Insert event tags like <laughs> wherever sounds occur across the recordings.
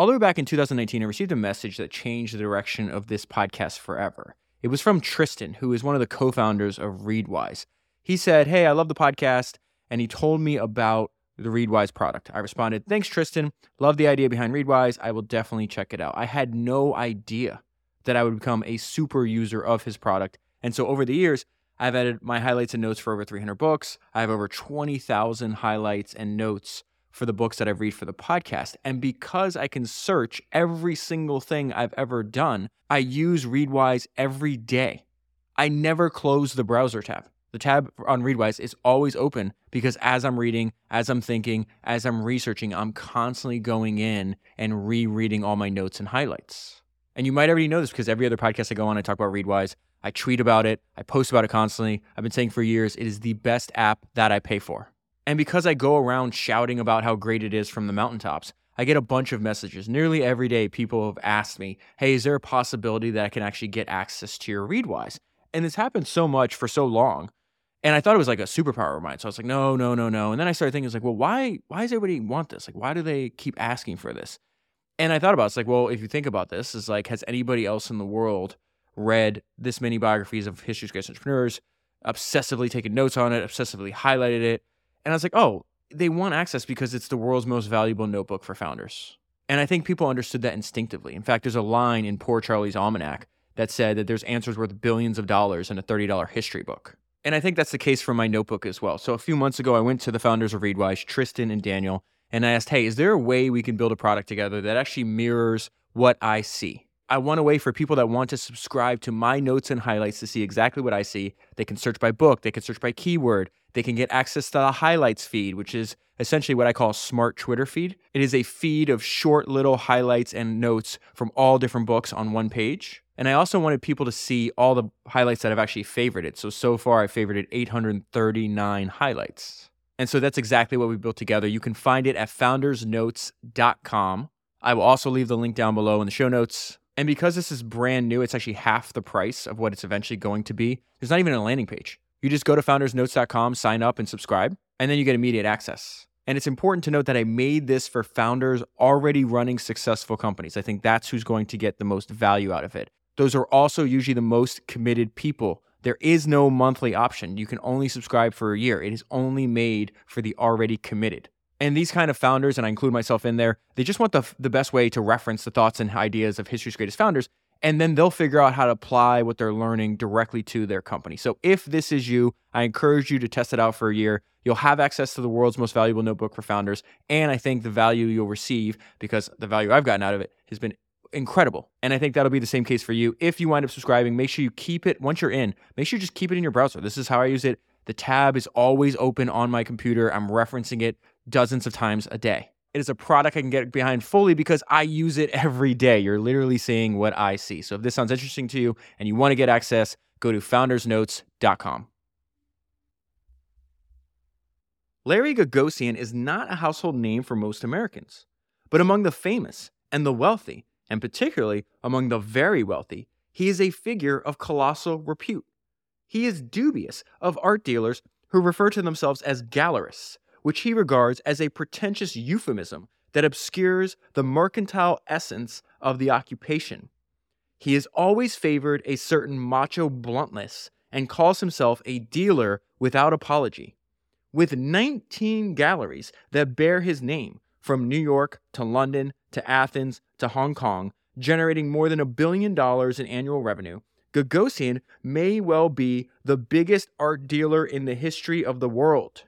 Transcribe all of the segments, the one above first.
All the way back in 2019, I received a message that changed the direction of this podcast forever. It was from Tristan, who is one of the co founders of Readwise. He said, Hey, I love the podcast. And he told me about the Readwise product. I responded, Thanks, Tristan. Love the idea behind Readwise. I will definitely check it out. I had no idea that I would become a super user of his product. And so over the years, I've added my highlights and notes for over 300 books. I have over 20,000 highlights and notes for the books that I read for the podcast. And because I can search every single thing I've ever done, I use Readwise every day. I never close the browser tab. The tab on Readwise is always open because as I'm reading, as I'm thinking, as I'm researching, I'm constantly going in and rereading all my notes and highlights. And you might already know this because every other podcast I go on, I talk about Readwise. I tweet about it. I post about it constantly. I've been saying for years, it is the best app that I pay for. And because I go around shouting about how great it is from the mountaintops, I get a bunch of messages. Nearly every day, people have asked me, Hey, is there a possibility that I can actually get access to your Readwise? And this happened so much for so long and I thought it was like a superpower of mine. So I was like, no, no, no, no. And then I started thinking, it's like, well, why, why does everybody want this? Like, why do they keep asking for this? And I thought about it, it's like, well, if you think about this, is like, has anybody else in the world read this many biographies of history's greatest entrepreneurs, obsessively taken notes on it, obsessively highlighted it? And I was like, oh, they want access because it's the world's most valuable notebook for founders. And I think people understood that instinctively. In fact, there's a line in Poor Charlie's Almanac that said that there's answers worth billions of dollars in a $30 history book. And I think that's the case for my notebook as well. So a few months ago, I went to the founders of Readwise, Tristan and Daniel, and I asked, hey, is there a way we can build a product together that actually mirrors what I see? I want a way for people that want to subscribe to my notes and highlights to see exactly what I see. They can search by book, they can search by keyword, they can get access to the highlights feed, which is essentially what I call smart Twitter feed. It is a feed of short little highlights and notes from all different books on one page. And I also wanted people to see all the highlights that I've actually favorited. So, so far, I favorited 839 highlights. And so that's exactly what we built together. You can find it at foundersnotes.com. I will also leave the link down below in the show notes. And because this is brand new, it's actually half the price of what it's eventually going to be. There's not even a landing page. You just go to foundersnotes.com, sign up, and subscribe, and then you get immediate access. And it's important to note that I made this for founders already running successful companies. I think that's who's going to get the most value out of it those are also usually the most committed people. There is no monthly option. You can only subscribe for a year. It is only made for the already committed. And these kind of founders, and I include myself in there, they just want the, the best way to reference the thoughts and ideas of history's greatest founders. And then they'll figure out how to apply what they're learning directly to their company. So if this is you, I encourage you to test it out for a year. You'll have access to the world's most valuable notebook for founders. And I think the value you'll receive, because the value I've gotten out of it has been incredible. And I think that'll be the same case for you. If you wind up subscribing, make sure you keep it once you're in, make sure you just keep it in your browser. This is how I use it. The tab is always open on my computer. I'm referencing it dozens of times a day. It is a product I can get behind fully because I use it every day. You're literally seeing what I see. So if this sounds interesting to you and you want to get access, go to foundersnotes.com. Larry Gagosian is not a household name for most Americans, but among the famous and the wealthy, and particularly among the very wealthy, he is a figure of colossal repute. He is dubious of art dealers who refer to themselves as gallerists, which he regards as a pretentious euphemism that obscures the mercantile essence of the occupation. He has always favored a certain macho bluntness and calls himself a dealer without apology. With 19 galleries that bear his name, from New York to London to Athens to Hong Kong, generating more than a billion dollars in annual revenue, Gagosian may well be the biggest art dealer in the history of the world.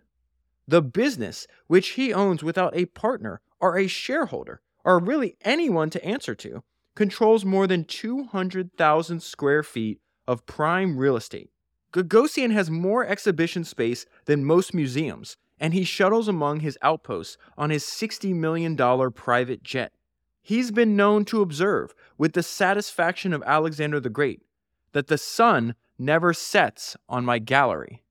The business, which he owns without a partner or a shareholder, or really anyone to answer to, controls more than 200,000 square feet of prime real estate. Gagosian has more exhibition space than most museums, and he shuttles among his outposts on his $60 million private jet. He's been known to observe, with the satisfaction of Alexander the Great, that the sun never sets on my gallery.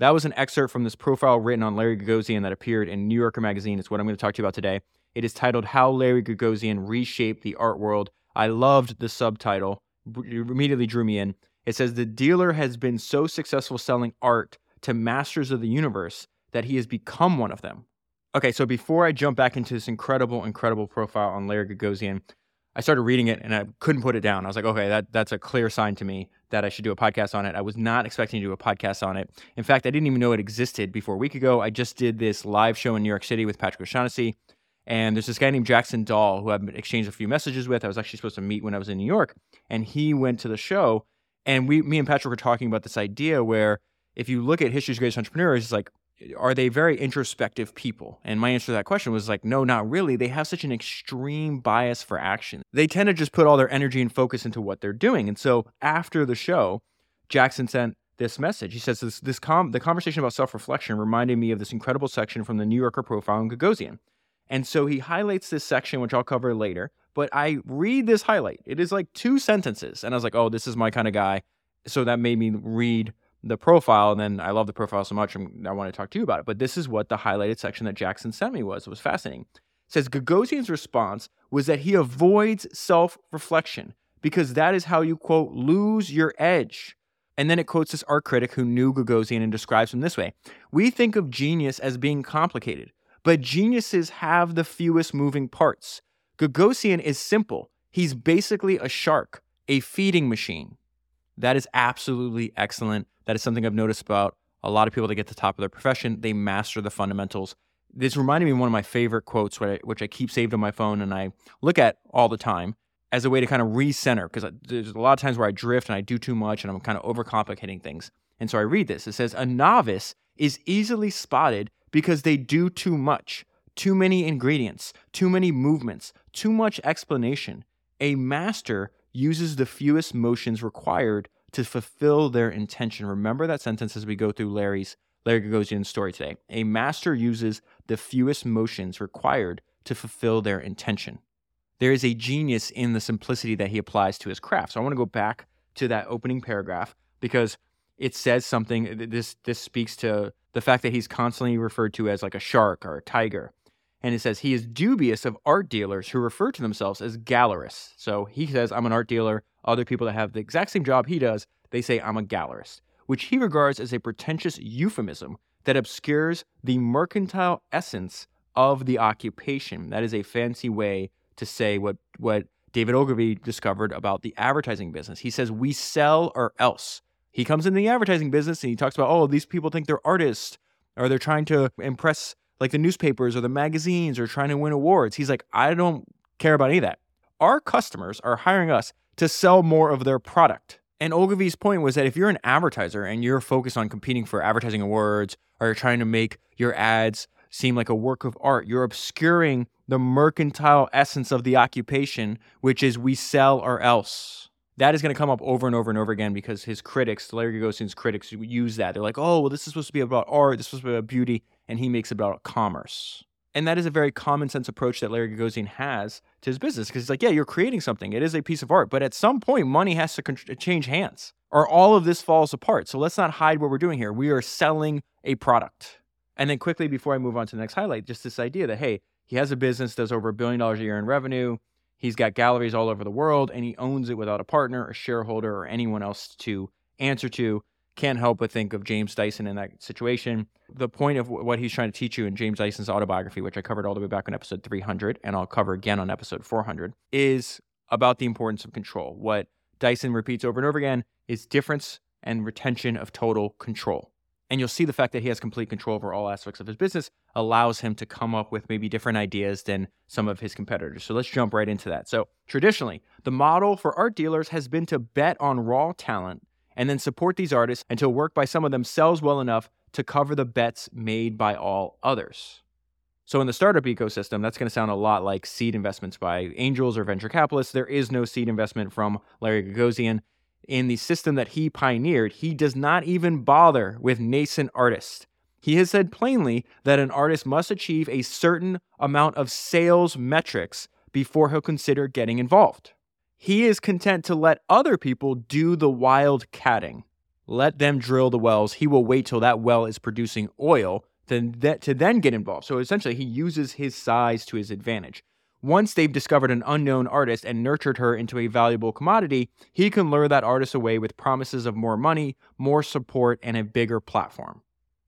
That was an excerpt from this profile written on Larry Gagosian that appeared in New Yorker magazine. It's what I'm going to talk to you about today. It is titled How Larry Gagosian Reshaped the Art World. I loved the subtitle, it immediately drew me in. It says the dealer has been so successful selling art to masters of the universe that he has become one of them. Okay, so before I jump back into this incredible, incredible profile on Larry Gagosian, I started reading it and I couldn't put it down. I was like, okay, that, that's a clear sign to me that I should do a podcast on it. I was not expecting to do a podcast on it. In fact, I didn't even know it existed before a week ago. I just did this live show in New York City with Patrick O'Shaughnessy. And there's this guy named Jackson Dahl who I've exchanged a few messages with. I was actually supposed to meet when I was in New York, and he went to the show. And we, me and Patrick were talking about this idea where if you look at history's greatest entrepreneurs, it's like, are they very introspective people? And my answer to that question was like, no, not really. They have such an extreme bias for action. They tend to just put all their energy and focus into what they're doing. And so after the show, Jackson sent this message. He says this, this com- the conversation about self-reflection reminded me of this incredible section from the New Yorker profile on Gagosian. And so he highlights this section, which I'll cover later. But I read this highlight. It is like two sentences. And I was like, oh, this is my kind of guy. So that made me read the profile. And then I love the profile so much, I want to talk to you about it. But this is what the highlighted section that Jackson sent me was. It was fascinating. It says Gagosian's response was that he avoids self reflection because that is how you, quote, lose your edge. And then it quotes this art critic who knew Gagosian and describes him this way We think of genius as being complicated, but geniuses have the fewest moving parts. Gagosian is simple. He's basically a shark, a feeding machine. That is absolutely excellent. That is something I've noticed about a lot of people that get to the top of their profession. They master the fundamentals. This reminded me of one of my favorite quotes, which I, keep saved on my phone and I look at all the time as a way to kind of recenter because there's a lot of times where I drift and I do too much and I'm kind of overcomplicating things. And so I read this. It says, A novice is easily spotted because they do too much, too many ingredients, too many movements, too much explanation. A master uses the fewest motions required to fulfill their intention. Remember that sentence as we go through Larry's Larry Gagosian's story today. A master uses the fewest motions required to fulfill their intention. There is a genius in the simplicity that he applies to his craft. So I want to go back to that opening paragraph because it says something. This this speaks to the fact that he's constantly referred to as like a shark or a tiger. And it says he is dubious of art dealers who refer to themselves as gallerists. So he says, I'm an art dealer. Other people that have the exact same job he does, they say, I'm a gallerist, which he regards as a pretentious euphemism that obscures the mercantile essence of the occupation. That is a fancy way to say what, what David Ogilvy discovered about the advertising business. He says, We sell or else. He comes in the advertising business and he talks about, oh, these people think they're artists or they're trying to impress like the newspapers or the magazines or trying to win awards. He's like, I don't care about any of that. Our customers are hiring us to sell more of their product. And Ogilvy's point was that if you're an advertiser and you're focused on competing for advertising awards or you're trying to make your ads seem like a work of art, you're obscuring the mercantile essence of the occupation, which is we sell or else that is going to come up over and over and over again because his critics, Larry Gagosian's critics, use that. They're like, oh, well, this is supposed to be about art, this is supposed to be about beauty, and he makes it about commerce. And that is a very common sense approach that Larry Gagosian has to his business because he's like, yeah, you're creating something. It is a piece of art, but at some point, money has to con- change hands or all of this falls apart. So let's not hide what we're doing here. We are selling a product. And then quickly, before I move on to the next highlight, just this idea that, hey, he has a business, does over a billion dollars a year in revenue. He's got galleries all over the world and he owns it without a partner, a shareholder, or anyone else to answer to. Can't help but think of James Dyson in that situation. The point of what he's trying to teach you in James Dyson's autobiography, which I covered all the way back on episode 300, and I'll cover again on episode 400, is about the importance of control. What Dyson repeats over and over again is difference and retention of total control. And you'll see the fact that he has complete control over all aspects of his business allows him to come up with maybe different ideas than some of his competitors. So let's jump right into that. So, traditionally, the model for art dealers has been to bet on raw talent and then support these artists until work by some of them sells well enough to cover the bets made by all others. So, in the startup ecosystem, that's going to sound a lot like seed investments by angels or venture capitalists. There is no seed investment from Larry Gagosian in the system that he pioneered, he does not even bother with nascent artists. He has said plainly that an artist must achieve a certain amount of sales metrics before he'll consider getting involved. He is content to let other people do the wild catting. Let them drill the wells. He will wait till that well is producing oil to, to then get involved. So essentially, he uses his size to his advantage. Once they've discovered an unknown artist and nurtured her into a valuable commodity, he can lure that artist away with promises of more money, more support, and a bigger platform.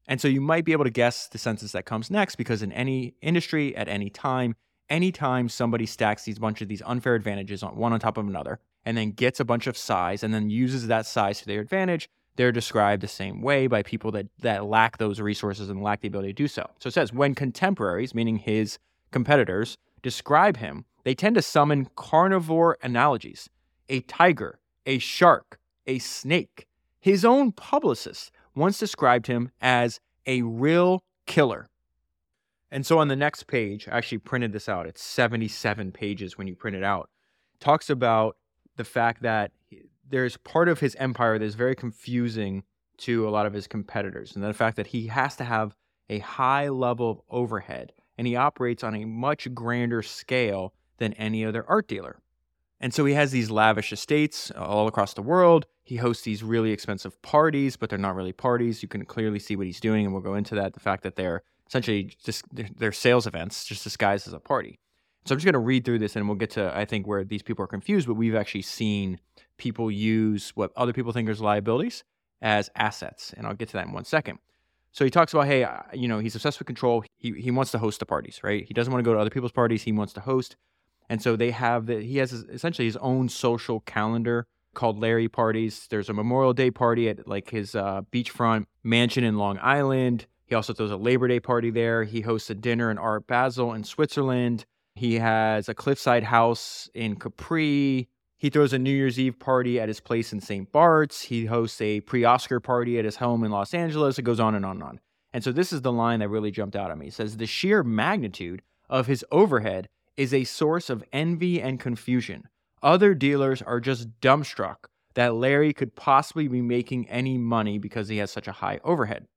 And so you might be able to guess the sentence that comes next because in any industry, at any time, anytime somebody stacks these bunch of these unfair advantages on one on top of another and then gets a bunch of size and then uses that size to their advantage, they're described the same way by people that that lack those resources and lack the ability to do so. So it says when contemporaries, meaning his competitors, describe him, they tend to summon carnivore analogies. A tiger, a shark, a snake. His own publicist once described him as a real killer. And so on the next page, I actually printed this out. It's 77 pages when you print it out. Talks about the fact that there's part of his empire that is very confusing to a lot of his competitors, and the fact that he has to have a high level of overhead and he operates on a much grander scale than any other art dealer. And so he has these lavish estates all across the world. He hosts these really expensive parties, but they're not really parties. You can clearly see what he's doing, and we'll go into that. The fact that they're essentially just they're sales events, just disguised as a party. So I'm just going to read through this, and we'll get to I think where these people are confused. But we've actually seen people use what other people think is liabilities as assets, and I'll get to that in one second. So he talks about, hey, you know, he's obsessed with control. He he wants to host the parties, right? He doesn't want to go to other people's parties. He wants to host, and so they have that. He has essentially his own social calendar called Larry Parties. There's a Memorial Day party at like his uh, beachfront mansion in Long Island. He also throws a Labor Day party there. He hosts a dinner in Art Basel in Switzerland. He has a cliffside house in Capri. He throws a New Year's Eve party at his place in St. Bart's. He hosts a pre Oscar party at his home in Los Angeles. It goes on and on and on. And so this is the line that really jumped out at me. It says, The sheer magnitude of his overhead is a source of envy and confusion. Other dealers are just dumbstruck that Larry could possibly be making any money because he has such a high overhead.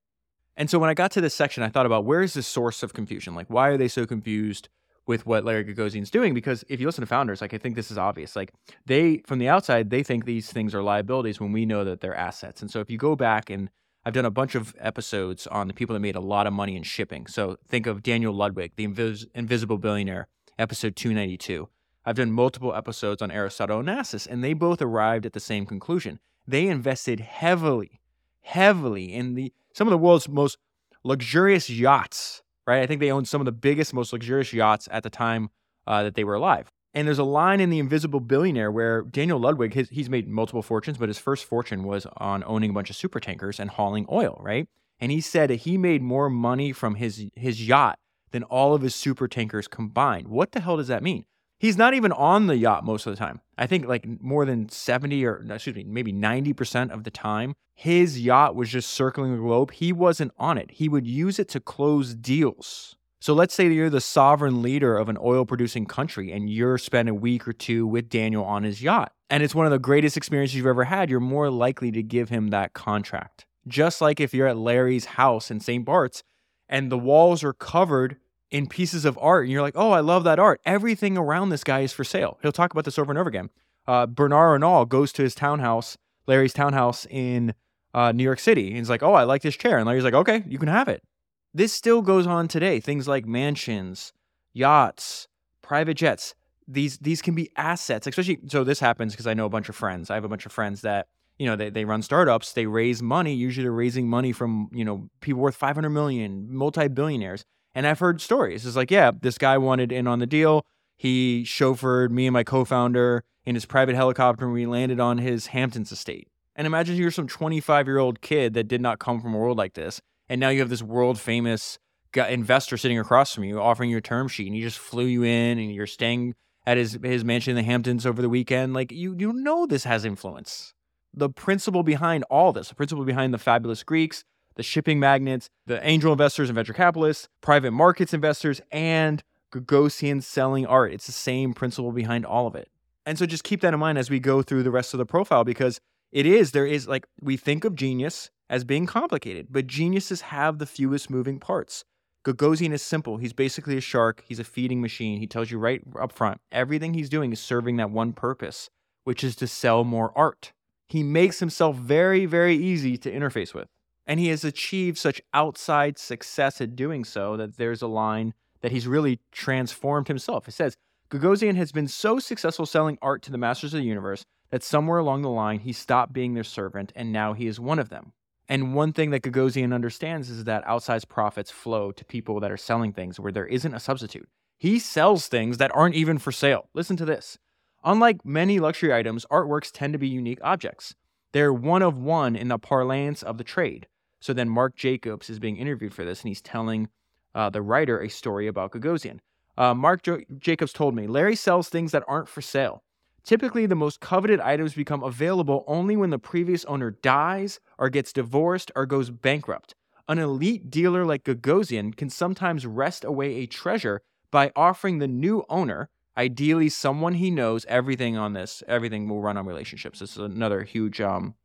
And so when I got to this section, I thought about where is the source of confusion? Like, why are they so confused? with what Larry Gagosian's doing because if you listen to founders, like I think this is obvious. Like they from the outside, they think these things are liabilities when we know that they're assets. And so if you go back and I've done a bunch of episodes on the people that made a lot of money in shipping. So think of Daniel Ludwig, the invis- invisible billionaire, episode 292. I've done multiple episodes on Aristotle Onassis, and they both arrived at the same conclusion. They invested heavily, heavily in the some of the world's most luxurious yachts right? I think they owned some of the biggest, most luxurious yachts at the time uh, that they were alive. And there's a line in The Invisible Billionaire where Daniel Ludwig, his, he's made multiple fortunes, but his first fortune was on owning a bunch of super tankers and hauling oil, right? And he said that he made more money from his his yacht than all of his super tankers combined. What the hell does that mean? He's not even on the yacht most of the time. I think like more than 70 or excuse me, maybe 90% of the time, his yacht was just circling the globe. He wasn't on it. He would use it to close deals. So let's say you're the sovereign leader of an oil producing country and you're spend a week or two with Daniel on his yacht. And it's one of the greatest experiences you've ever had. You're more likely to give him that contract. Just like if you're at Larry's house in St. Bart's and the walls are covered in pieces of art and you're like, oh, I love that art. Everything around this guy is for sale. He'll talk about this over and over again. Uh, Bernard Arnault goes to his townhouse, Larry's townhouse in uh, New York City. And he's like, oh, I like this chair. And Larry's like, okay, you can have it. This still goes on today. Things like mansions, yachts, private jets. These these can be assets, especially. So this happens because I know a bunch of friends. I have a bunch of friends that you know they, they run startups. They raise money. Usually they're raising money from you know people worth 500 million, multi billionaires and I've heard stories. It's like, yeah, this guy wanted in on the deal. He chauffeured me and my co founder in his private helicopter and we landed on his Hamptons estate. And imagine you're some 25 year old kid that did not come from a world like this. And now you have this world famous investor sitting across from you offering you a term sheet and he just flew you in and you're staying at his, his mansion in the Hamptons over the weekend. Like, you, you know, this has influence. The principle behind all this, the principle behind the fabulous Greeks, the shipping magnates, the angel investors and venture capitalists, private markets investors, and Gagosian selling art. It's the same principle behind all of it. And so just keep that in mind as we go through the rest of the profile because it is, there is like, we think of genius as being complicated, but geniuses have the fewest moving parts. Gagosian is simple. He's basically a shark. He's a feeding machine. He tells you right up front everything he's doing is serving that one purpose, which is to sell more art. He makes himself very, very easy to interface with. And he has achieved such outside success at doing so that there's a line that he's really transformed himself. It says, Gagosian has been so successful selling art to the masters of the universe that somewhere along the line he stopped being their servant and now he is one of them. And one thing that Gagosian understands is that outsized profits flow to people that are selling things where there isn't a substitute. He sells things that aren't even for sale. Listen to this. Unlike many luxury items, artworks tend to be unique objects. They're one of one in the parlance of the trade. So then Marc Jacobs is being interviewed for this, and he's telling uh, the writer a story about Gagosian. Uh, Marc jo- Jacobs told me Larry sells things that aren't for sale. Typically, the most coveted items become available only when the previous owner dies or gets divorced or goes bankrupt. An elite dealer like Gagosian can sometimes wrest away a treasure by offering the new owner, ideally someone he knows, everything on this. Everything will run on relationships. This is another huge, um,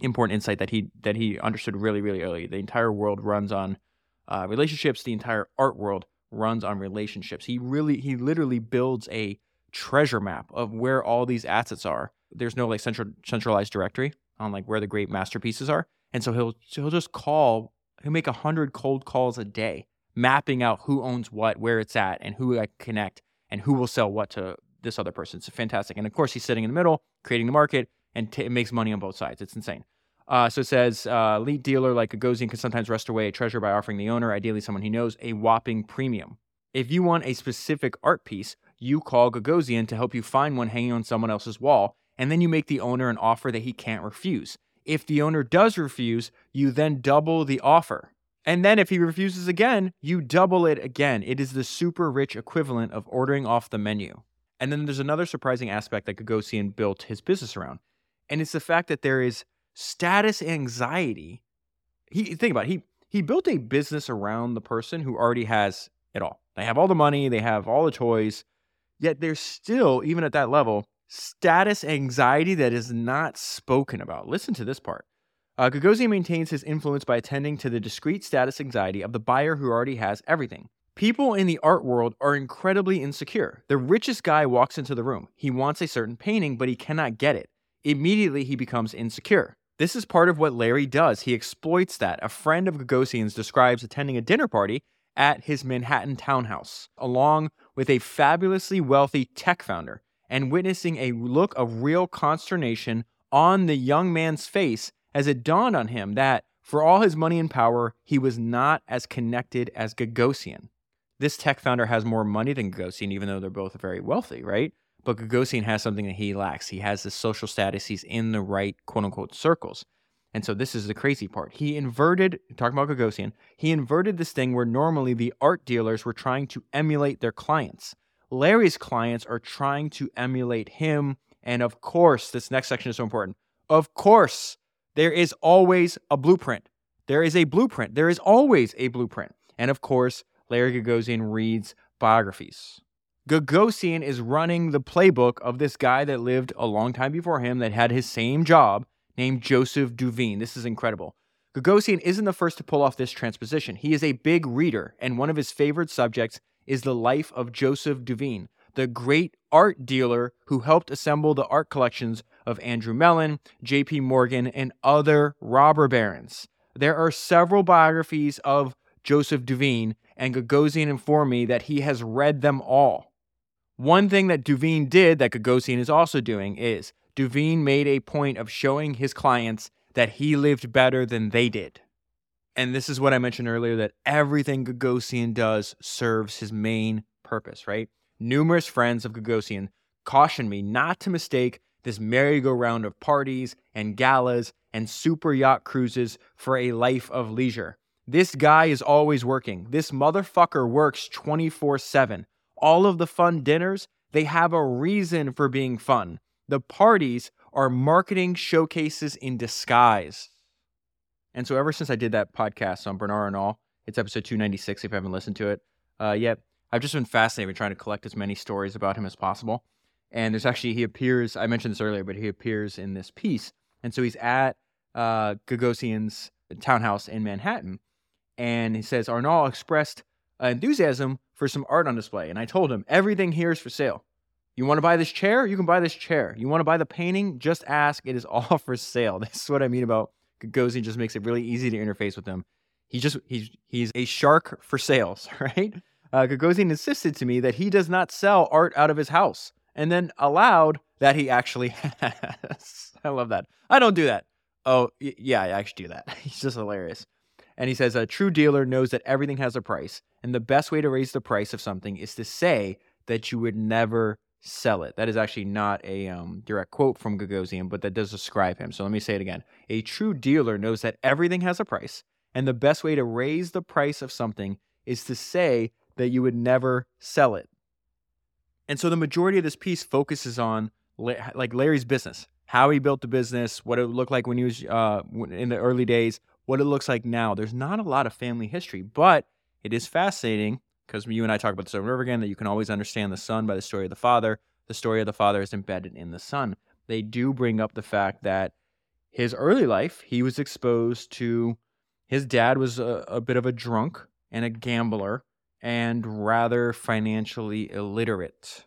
important insight that he that he understood really, really early. The entire world runs on uh, relationships. The entire art world runs on relationships. He really, he literally builds a treasure map of where all these assets are. There's no like central centralized directory on like where the great masterpieces are, and so he'll he'll just call. He'll make a hundred cold calls a day, mapping out who owns what, where it's at, and who I connect, and who will sell what to this other person. It's fantastic, and of course he's sitting in the middle, creating the market, and t- it makes money on both sides. It's insane. Uh, so it says uh, lead dealer like Gagosian can sometimes wrest away a treasure by offering the owner, ideally someone he knows, a whopping premium. If you want a specific art piece, you call Gagosian to help you find one hanging on someone else's wall, and then you make the owner an offer that he can't refuse. If the owner does refuse, you then double the offer. And then if he refuses again, you double it again. It is the super rich equivalent of ordering off the menu. And then there's another surprising aspect that Gagosian built his business around. And it's the fact that there is status anxiety. He think about it, he he built a business around the person who already has it all. They have all the money, they have all the toys, Yet there's still, even at that level, status anxiety that is not spoken about. Listen to this part. Uh, Gagosian maintains his influence by attending to the discreet status anxiety of the buyer who already has everything. People in the art world are incredibly insecure. The richest guy walks into the room. He wants a certain painting, but he cannot get it. Immediately, he becomes insecure. This is part of what Larry does. He exploits that. A friend of Gagosian's describes attending a dinner party at his Manhattan townhouse, along with a fabulously wealthy tech founder, and witnessing a look of real consternation on the young man's face as it dawned on him that, for all his money and power, he was not as connected as Gagosian. This tech founder has more money than Gagosian, even though they're both very wealthy, right? But Gagosian has something that he lacks. He has the social status. He's in the right quote unquote circles. And so this is the crazy part. He inverted, talking about Gagosian, he inverted this thing where normally the art dealers were trying to emulate their clients. Larry's clients are trying to emulate him. And of course, this next section is so important. Of course, there is always a blueprint. There is a blueprint. There is always a blueprint. And of course, Larry Gagosian reads biographies. Gagosian is running the playbook of this guy that lived a long time before him that had his same job named Joseph Duveen. This is incredible. Gagosian isn't the first to pull off this transposition. He is a big reader, and one of his favorite subjects is the life of Joseph Duveen, the great art dealer who helped assemble the art collections of Andrew Mellon, J.P. Morgan, and other robber barons. There are several biographies of Joseph Duveen, and Gagosian informed me that he has read them all. One thing that Duveen did that Gagosian is also doing is Duveen made a point of showing his clients that he lived better than they did. And this is what I mentioned earlier that everything Gagosian does serves his main purpose, right? Numerous friends of Gagosian caution me not to mistake this merry-go-round of parties and galas and super yacht cruises for a life of leisure. This guy is always working. This motherfucker works 24 7. All of the fun dinners, they have a reason for being fun. The parties are marketing showcases in disguise. And so ever since I did that podcast on Bernard Arnault, it's episode 296 if you haven't listened to it uh, yet, I've just been fascinated with trying to collect as many stories about him as possible. And there's actually, he appears, I mentioned this earlier, but he appears in this piece. And so he's at uh, Gagosian's townhouse in Manhattan. And he says, Arnault expressed enthusiasm for some art on display. And I told him, everything here is for sale. You want to buy this chair? You can buy this chair. You want to buy the painting? Just ask. It is <laughs> all for sale. This is what I mean about Gagosian just makes it really easy to interface with him. He just he's he's a shark for sales, <laughs> right? Uh, Gagosian insisted to me that he does not sell art out of his house, and then allowed that he actually <laughs> has. I love that. I don't do that. Oh, yeah, I actually do that. He's just hilarious. And he says a true dealer knows that everything has a price, and the best way to raise the price of something is to say that you would never sell it. That is actually not a um, direct quote from Gagosian, but that does describe him. So let me say it again. A true dealer knows that everything has a price, and the best way to raise the price of something is to say that you would never sell it. And so the majority of this piece focuses on like Larry's business, how he built the business, what it looked like when he was uh, in the early days, what it looks like now. There's not a lot of family history, but it is fascinating because you and I talk about this over and over again that you can always understand the son by the story of the father. The story of the father is embedded in the son. They do bring up the fact that his early life, he was exposed to his dad was a, a bit of a drunk and a gambler and rather financially illiterate.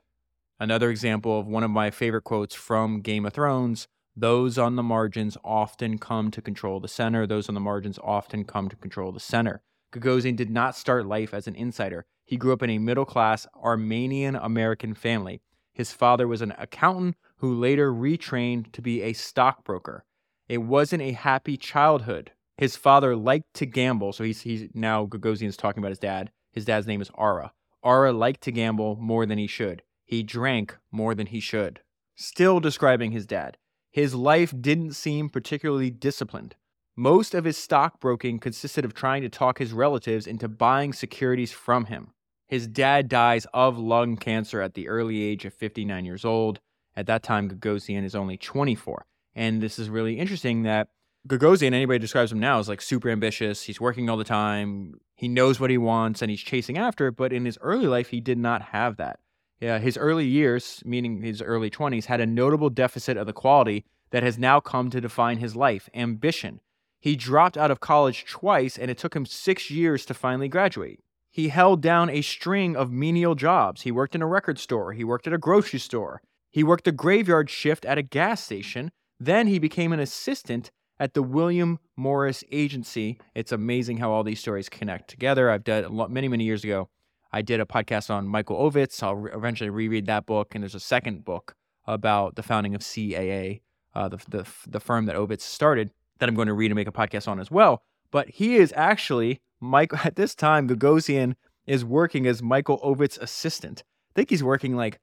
Another example of one of my favorite quotes from Game of Thrones those on the margins often come to control the center. Those on the margins often come to control the center. Gagosian did not start life as an insider. He grew up in a middle class Armenian American family. His father was an accountant who later retrained to be a stockbroker. It wasn't a happy childhood. His father liked to gamble, so he's, he's now Gagosian's talking about his dad. His dad's name is Ara. Ara liked to gamble more than he should. He drank more than he should. Still describing his dad. His life didn't seem particularly disciplined. Most of his stockbroking consisted of trying to talk his relatives into buying securities from him. His dad dies of lung cancer at the early age of 59 years old. At that time, Gagosian is only 24. And this is really interesting that Gagosian, anybody describes him now, is like super ambitious. He's working all the time. He knows what he wants and he's chasing after it. But in his early life, he did not have that. Yeah, his early years, meaning his early 20s, had a notable deficit of the quality that has now come to define his life ambition. He dropped out of college twice, and it took him six years to finally graduate. He held down a string of menial jobs. He worked in a record store, he worked at a grocery store, he worked a graveyard shift at a gas station. Then he became an assistant at the William Morris Agency. It's amazing how all these stories connect together. I've done many, many years ago. I did a podcast on Michael Ovitz. I'll re- eventually reread that book, and there's a second book about the founding of CAA, uh, the, the the firm that Ovitz started, that I'm going to read and make a podcast on as well. But he is actually Michael <laughs> at this time. Gagosian is working as Michael Ovitz's assistant. I think he's working like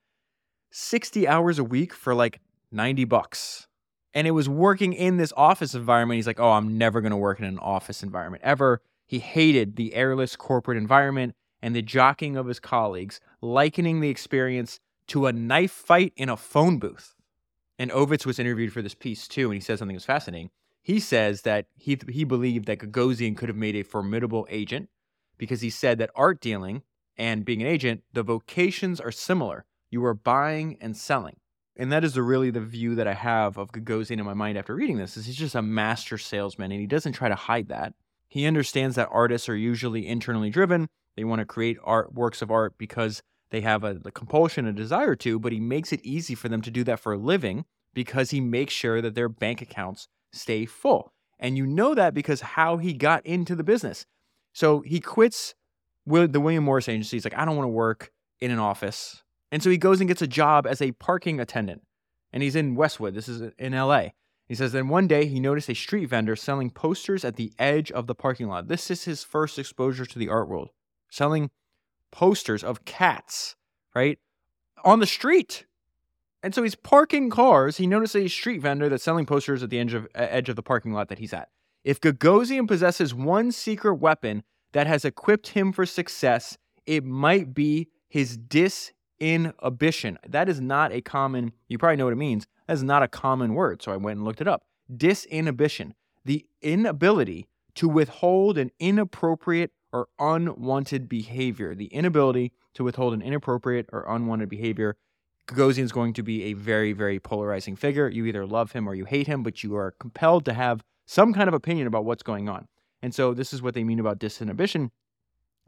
60 hours a week for like 90 bucks. And it was working in this office environment. He's like, oh, I'm never going to work in an office environment ever. He hated the airless corporate environment and the jockeying of his colleagues, likening the experience to a knife fight in a phone booth. And Ovitz was interviewed for this piece too, and he said something that was fascinating. He says that he, he believed that Gagosian could have made a formidable agent because he said that art dealing and being an agent, the vocations are similar. You are buying and selling. And that is the, really the view that I have of Gagosian in my mind after reading this is he's just a master salesman and he doesn't try to hide that. He understands that artists are usually internally driven they want to create art works of art because they have a the compulsion, a desire to, but he makes it easy for them to do that for a living because he makes sure that their bank accounts stay full. And you know that because how he got into the business. So he quits with the William Morris agency. He's like, I don't want to work in an office. And so he goes and gets a job as a parking attendant. And he's in Westwood. This is in LA. He says, then one day he noticed a street vendor selling posters at the edge of the parking lot. This is his first exposure to the art world selling posters of cats, right? On the street. And so he's parking cars. He notices a street vendor that's selling posters at the edge of, edge of the parking lot that he's at. If Gagosian possesses one secret weapon that has equipped him for success, it might be his disinhibition. That is not a common, you probably know what it means. That is not a common word. So I went and looked it up. Disinhibition, the inability to withhold an inappropriate or unwanted behavior. The inability to withhold an inappropriate or unwanted behavior. Gagosian is going to be a very, very polarizing figure. You either love him or you hate him, but you are compelled to have some kind of opinion about what's going on. And so this is what they mean about disinhibition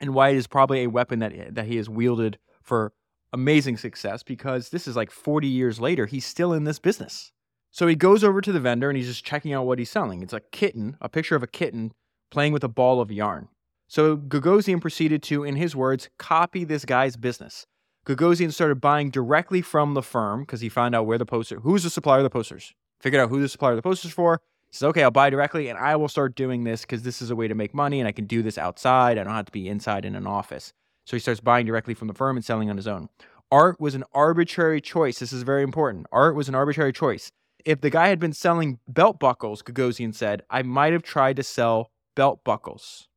and why it is probably a weapon that that he has wielded for amazing success because this is like 40 years later he's still in this business. So he goes over to the vendor and he's just checking out what he's selling. It's a kitten, a picture of a kitten playing with a ball of yarn. So Gagosian proceeded to, in his words, copy this guy's business. Gagosian started buying directly from the firm because he found out where the poster, who's the supplier of the posters, figured out who the supplier of the posters for. He says, okay, I'll buy directly and I will start doing this because this is a way to make money and I can do this outside. I don't have to be inside in an office. So he starts buying directly from the firm and selling on his own. Art was an arbitrary choice. This is very important. Art was an arbitrary choice. If the guy had been selling belt buckles, Gagosian said, I might have tried to sell belt buckles.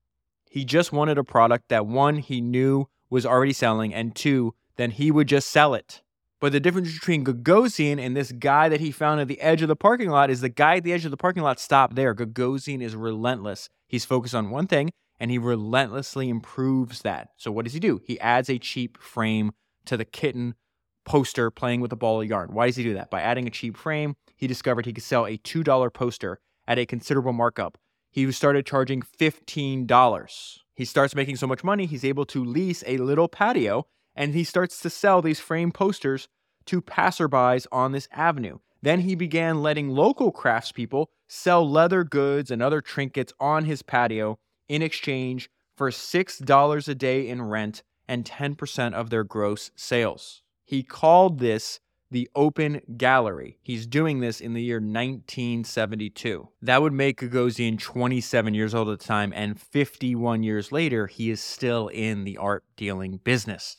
He just wanted a product that one, he knew was already selling, and two, then he would just sell it. But the difference between Gagosian and this guy that he found at the edge of the parking lot is the guy at the edge of the parking lot stopped there. Gagosian is relentless. He's focused on one thing and he relentlessly improves that. So what does he do? He adds a cheap frame to the kitten poster playing with a ball of yarn. Why does he do that? By adding a cheap frame, he discovered he could sell a $2 poster at a considerable markup. He started charging $15. He starts making so much money, he's able to lease a little patio and he starts to sell these framed posters to passerbys on this avenue. Then he began letting local craftspeople sell leather goods and other trinkets on his patio in exchange for $6 a day in rent and 10% of their gross sales. He called this the Open Gallery. He's doing this in the year 1972. That would make Gagosian 27 years old at the time, and 51 years later, he is still in the art dealing business.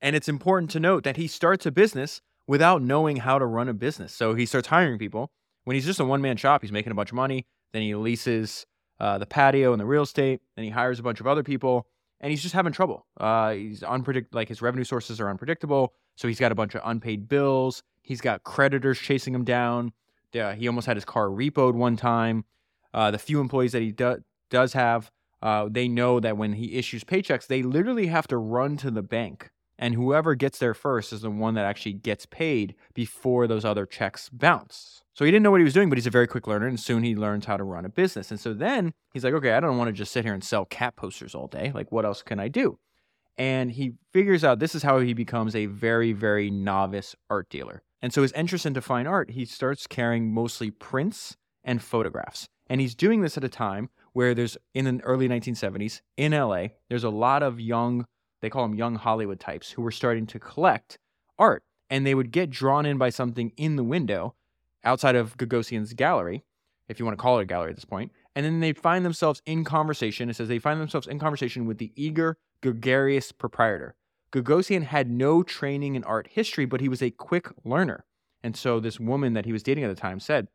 And it's important to note that he starts a business without knowing how to run a business. So he starts hiring people. When he's just a one man shop, he's making a bunch of money. Then he leases uh, the patio and the real estate. Then he hires a bunch of other people, and he's just having trouble. Uh, he's unpredictable. Like his revenue sources are unpredictable. So he's got a bunch of unpaid bills. He's got creditors chasing him down. Uh, he almost had his car repoed one time. Uh, the few employees that he do- does have, uh, they know that when he issues paychecks, they literally have to run to the bank and whoever gets there first is the one that actually gets paid before those other checks bounce. So he didn't know what he was doing, but he's a very quick learner, and soon he learns how to run a business. And so then he's like, okay, I don't want to just sit here and sell cat posters all day. Like, what else can I do? And he figures out this is how he becomes a very, very novice art dealer. And so his interest into fine art, he starts carrying mostly prints and photographs. And he's doing this at a time where there's in the early 1970s in LA, there's a lot of young they call them young Hollywood types who were starting to collect art. And they would get drawn in by something in the window outside of Gagosian's gallery, if you want to call it a gallery at this point. And then they find themselves in conversation. It says they find themselves in conversation with the eager, gregarious proprietor. Gagosian had no training in art history, but he was a quick learner. And so this woman that he was dating at the time said,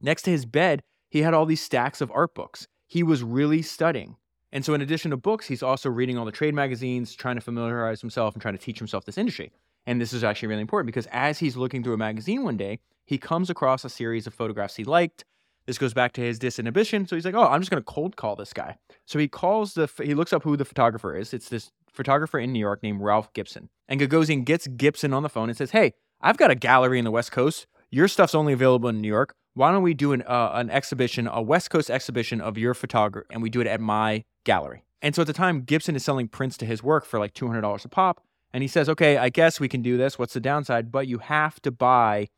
next to his bed, he had all these stacks of art books. He was really studying. And so, in addition to books, he's also reading all the trade magazines, trying to familiarize himself and trying to teach himself this industry. And this is actually really important because as he's looking through a magazine one day, he comes across a series of photographs he liked. This goes back to his disinhibition. So he's like, "Oh, I'm just going to cold call this guy." So he calls the he looks up who the photographer is. It's this photographer in New York named Ralph Gibson. And Gagosian gets Gibson on the phone and says, "Hey, I've got a gallery in the West Coast. Your stuff's only available in New York. Why don't we do an uh, an exhibition, a West Coast exhibition of your photography, and we do it at my gallery?" And so at the time, Gibson is selling prints to his work for like $200 a pop. And he says, okay, I guess we can do this. What's the downside? But you have to buy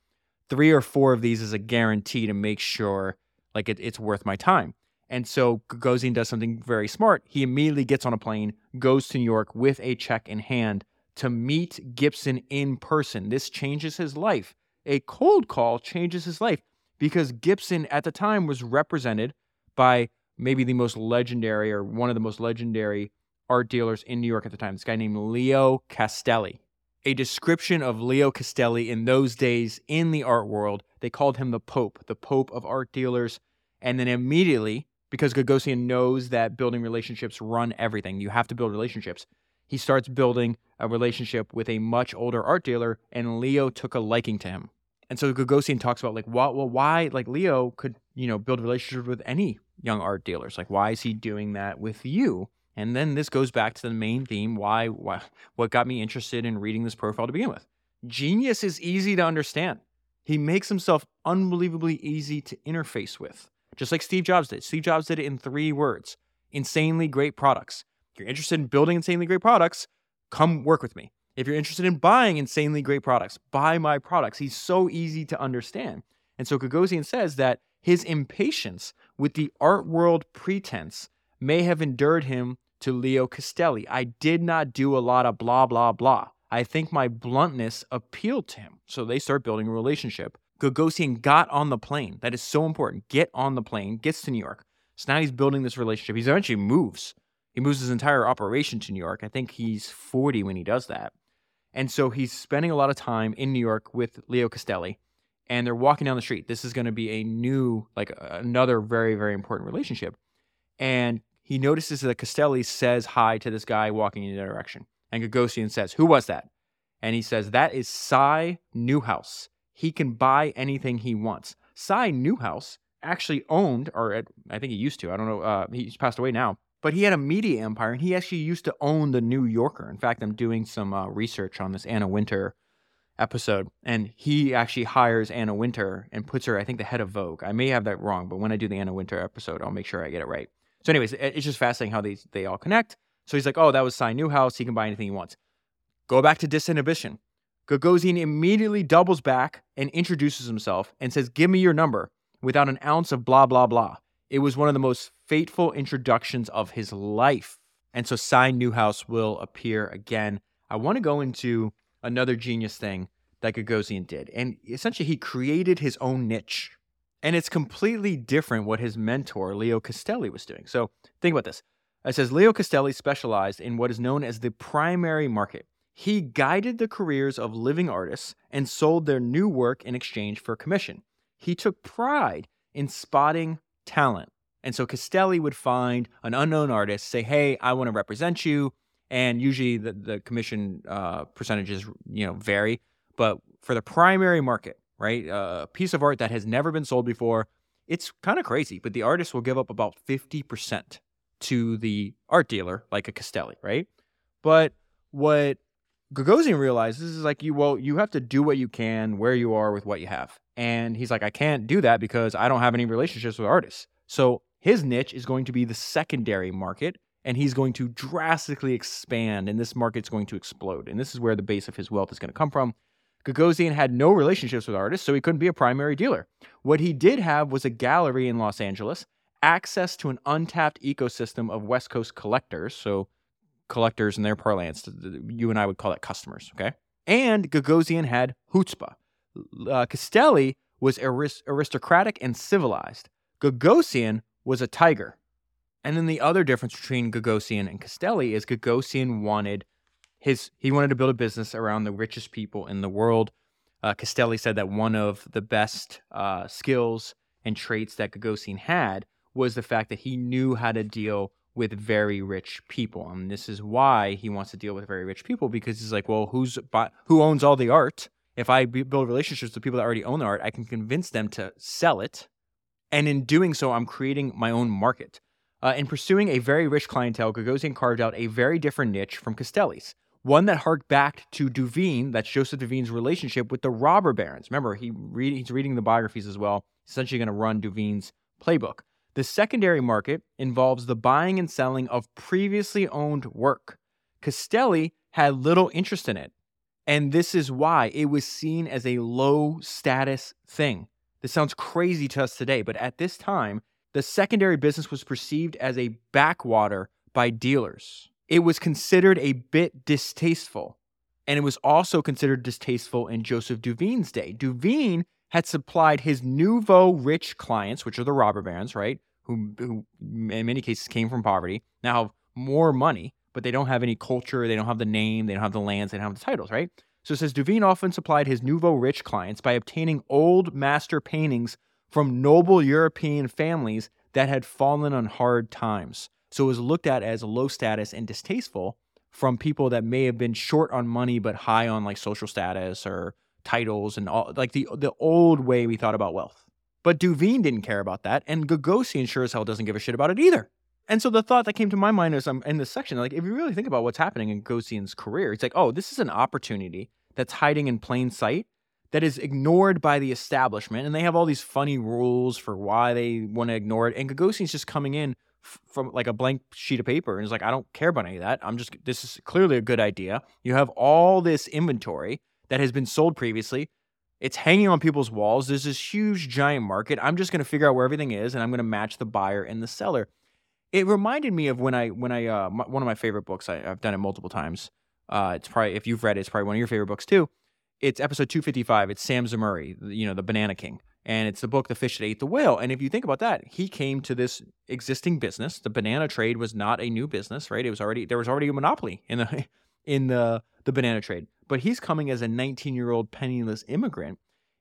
three or four of these as a guarantee to make sure like it, it's worth my time. And so Gagosian does something very smart. He immediately gets on a plane, goes to New York with a check in hand to meet Gibson in person. This changes his life. A cold call changes his life because Gibson at the time was represented by maybe the most legendary or one of the most legendary art dealers in New York at the time, this guy named Leo Castelli. A description of Leo Castelli in those days in the art world, they called him the Pope, the Pope of art dealers. And then immediately, because Gagosian knows that building relationships run everything, you have to build relationships. He starts building a relationship with a much older art dealer, and Leo took a liking to him. And so Gagosian talks about like, well, why like Leo could you know build relationships with any young art dealers. Like, why is he doing that with you? And then this goes back to the main theme why, why what got me interested in reading this profile to begin with. Genius is easy to understand. He makes himself unbelievably easy to interface with, just like Steve Jobs did. Steve Jobs did it in three words insanely great products. If you're interested in building insanely great products, come work with me. If you're interested in buying insanely great products, buy my products. He's so easy to understand. And so Gagosian says that his impatience with the art world pretense may have endured him to Leo Castelli. I did not do a lot of blah, blah, blah. I think my bluntness appealed to him. So they start building a relationship. Gagosian got on the plane. That is so important. Get on the plane, gets to New York. So now he's building this relationship. He eventually moves. He moves his entire operation to New York. I think he's 40 when he does that. And so he's spending a lot of time in New York with Leo Castelli and they're walking down the street. This is going to be a new, like another very, very important relationship. And he notices that Castelli says hi to this guy walking in the direction. And Gagosian says, Who was that? And he says, That is Cy Newhouse. He can buy anything he wants. Cy Newhouse actually owned, or I think he used to, I don't know, uh, he's passed away now, but he had a media empire and he actually used to own the New Yorker. In fact, I'm doing some uh, research on this Anna Wintour episode, and he actually hires Anna Wintour and puts her, I think, the head of Vogue. I may have that wrong, but when I do the Anna Wintour episode, I'll make sure I get it right. So, anyways, it's just fascinating how these they all connect. So he's like, "Oh, that was Cy Newhouse. He can buy anything he wants." Go back to disinhibition. Gagosian immediately doubles back and introduces himself and says, "Give me your number," without an ounce of blah blah blah. It was one of the most fateful introductions of his life. And so Cy Newhouse will appear again. I want to go into another genius thing that Gagosian did. And essentially, he created his own niche. And it's completely different what his mentor, Leo Castelli, was doing. So think about this. It says Leo Castelli specialized in what is known as the primary market. He guided the careers of living artists and sold their new work in exchange for commission. He took pride in spotting talent. And so Castelli would find an unknown artist, say, Hey, I want to represent you and usually the, the commission uh, percentages you know vary but for the primary market right a piece of art that has never been sold before it's kind of crazy but the artist will give up about 50% to the art dealer like a castelli right? But what Gagosian realizes is like you well you have to do what you can where you are with what you have. And he's like I can't do that because I don't have any relationships with artists. So his niche is going to be the secondary market and he's going to drastically expand and this market's going to explode. And this is where the base of his wealth is going to come from. Gagosian had no relationships with artists, so he couldn't be a primary dealer. What he did have was a gallery in Los Angeles, access to an untapped ecosystem of West Coast collectors, so collectors in their parlance, you and I would call that customers, okay? And Gagosian had chutzpah. Uh, Castelli was arist- aristocratic and civilized. Gagosian was a tiger. And then the other difference between Gagosian and Castelli is Gagosian wanted his he wanted to build a business around the richest people in the world. Uh, Castelli said that one of the best uh, skills and traits that Gagosian had was the fact that he knew how to deal with very rich people, and this is why he wants to deal with very rich people because he's like, well, who's who owns all the art? If I build relationships with people that already own the art, I can convince them to sell it, and in doing so, I'm creating my own market. Uh, in pursuing a very rich clientele, Gagosian carved out a very different niche from Castelli's, one that harked back to Duveen, that's Joseph Duveen's relationship with the robber barons. Remember, he he's reading the biographies as well, essentially going to run Duveen's playbook. The secondary market involves the buying and selling of previously owned work. Castelli had little interest in it, and this is why it was seen as a low status thing. This sounds crazy to us today, but at this time, the secondary business was perceived as a backwater by dealers. It was considered a bit distasteful. And it was also considered distasteful in Joseph Duveen's day. Duveen had supplied his nouveau rich clients, which are the robber barons, right? Who, who in many cases came from poverty, now have more money, but they don't have any culture, they don't have the name, they don't have the lands, they don't have the titles, right? So it says Duveen often supplied his nouveau rich clients by obtaining old master paintings from noble European families that had fallen on hard times. So it was looked at as low status and distasteful from people that may have been short on money but high on like social status or titles and all like the the old way we thought about wealth. But Duveen didn't care about that, and Gagosian sure as hell doesn't give a shit about it either. And so the thought that came to my mind as I'm um, in this section, like if you really think about what's happening in Gagosian's career, it's like, oh, this is an opportunity that's hiding in plain sight that is ignored by the establishment, and they have all these funny rules for why they want to ignore it. And Gagosian's just coming in f- from like a blank sheet of paper and is like, I don't care about any of that. I'm just this is clearly a good idea. You have all this inventory that has been sold previously. It's hanging on people's walls. There's this huge giant market. I'm just going to figure out where everything is, and I'm going to match the buyer and the seller. It reminded me of when I when I uh, one of my favorite books. I, have done it multiple times. Uh, it's probably if you've read it, it's probably one of your favorite books too it's episode 255. It's Sam Zemurray, you know, the Banana King. And it's the book, The Fish That Ate the Whale. And if you think about that, he came to this existing business. The banana trade was not a new business, right? It was already there was already a monopoly in the <laughs> in the the banana trade. But he's coming as a 19 year old penniless immigrant.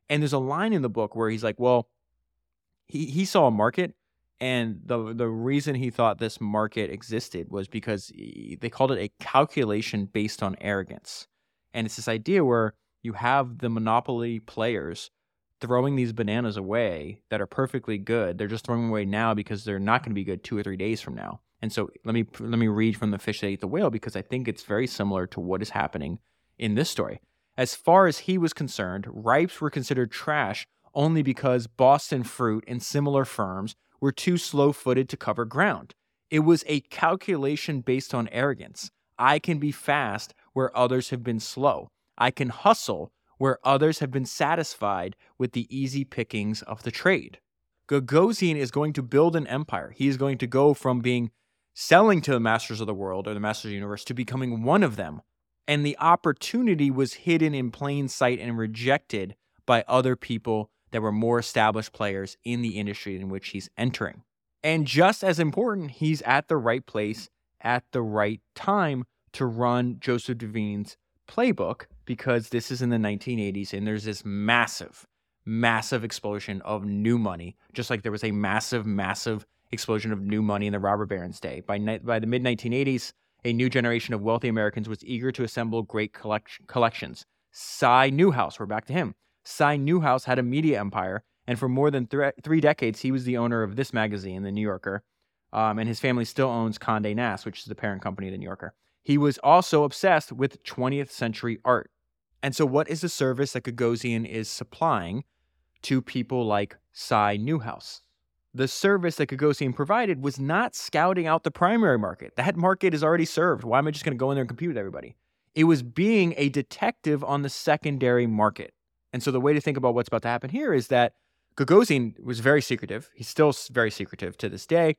And there's a line in the book where he's like, well, he, he saw a market and the the reason he thought this market existed was because he, they called it a calculation based on arrogance. And it's this idea where you have the monopoly players throwing these bananas away that are perfectly good. They're just throwing them away now because they're not going to be good 2 or 3 days from now. And so let me let me read from the fish that ate the whale because I think it's very similar to what is happening in this story. As far as he was concerned, ripes were considered trash only because Boston Fruit and similar firms were too slow footed to cover ground. It was a calculation based on arrogance. I can be fast where others have been slow. I can hustle where others have been satisfied with the easy pickings of the trade. Gagosian is going to build an empire. He is going to go from being selling to the masters of the world or the masters of the universe to becoming one of them. And the opportunity was hidden in plain sight and rejected by other people that were more established players in the industry in which he's entering. And just as important, he's at the right place at the right time to run Joseph Duveen's playbook because this is in the 1980s and there's this massive, massive explosion of new money, just like there was a massive, massive explosion of new money in the robber barons day. By, ni- by the mid 1980s, a new generation of wealthy Americans was eager to assemble great collect- collections. Cy Newhouse, we're back to him, Cy Newhouse had a media empire, and for more than th- three decades, he was the owner of this magazine, The New Yorker, um, and his family still owns Condé Nast, which is the parent company of The New Yorker. He was also obsessed with 20th century art. And so, what is the service that Gagosian is supplying to people like Cy Newhouse? The service that Gagosian provided was not scouting out the primary market. That market is already served. Why am I just going to go in there and compete with everybody? It was being a detective on the secondary market. And so the way to think about what's about to happen here is that Gagosian was very secretive. He's still very secretive to this day.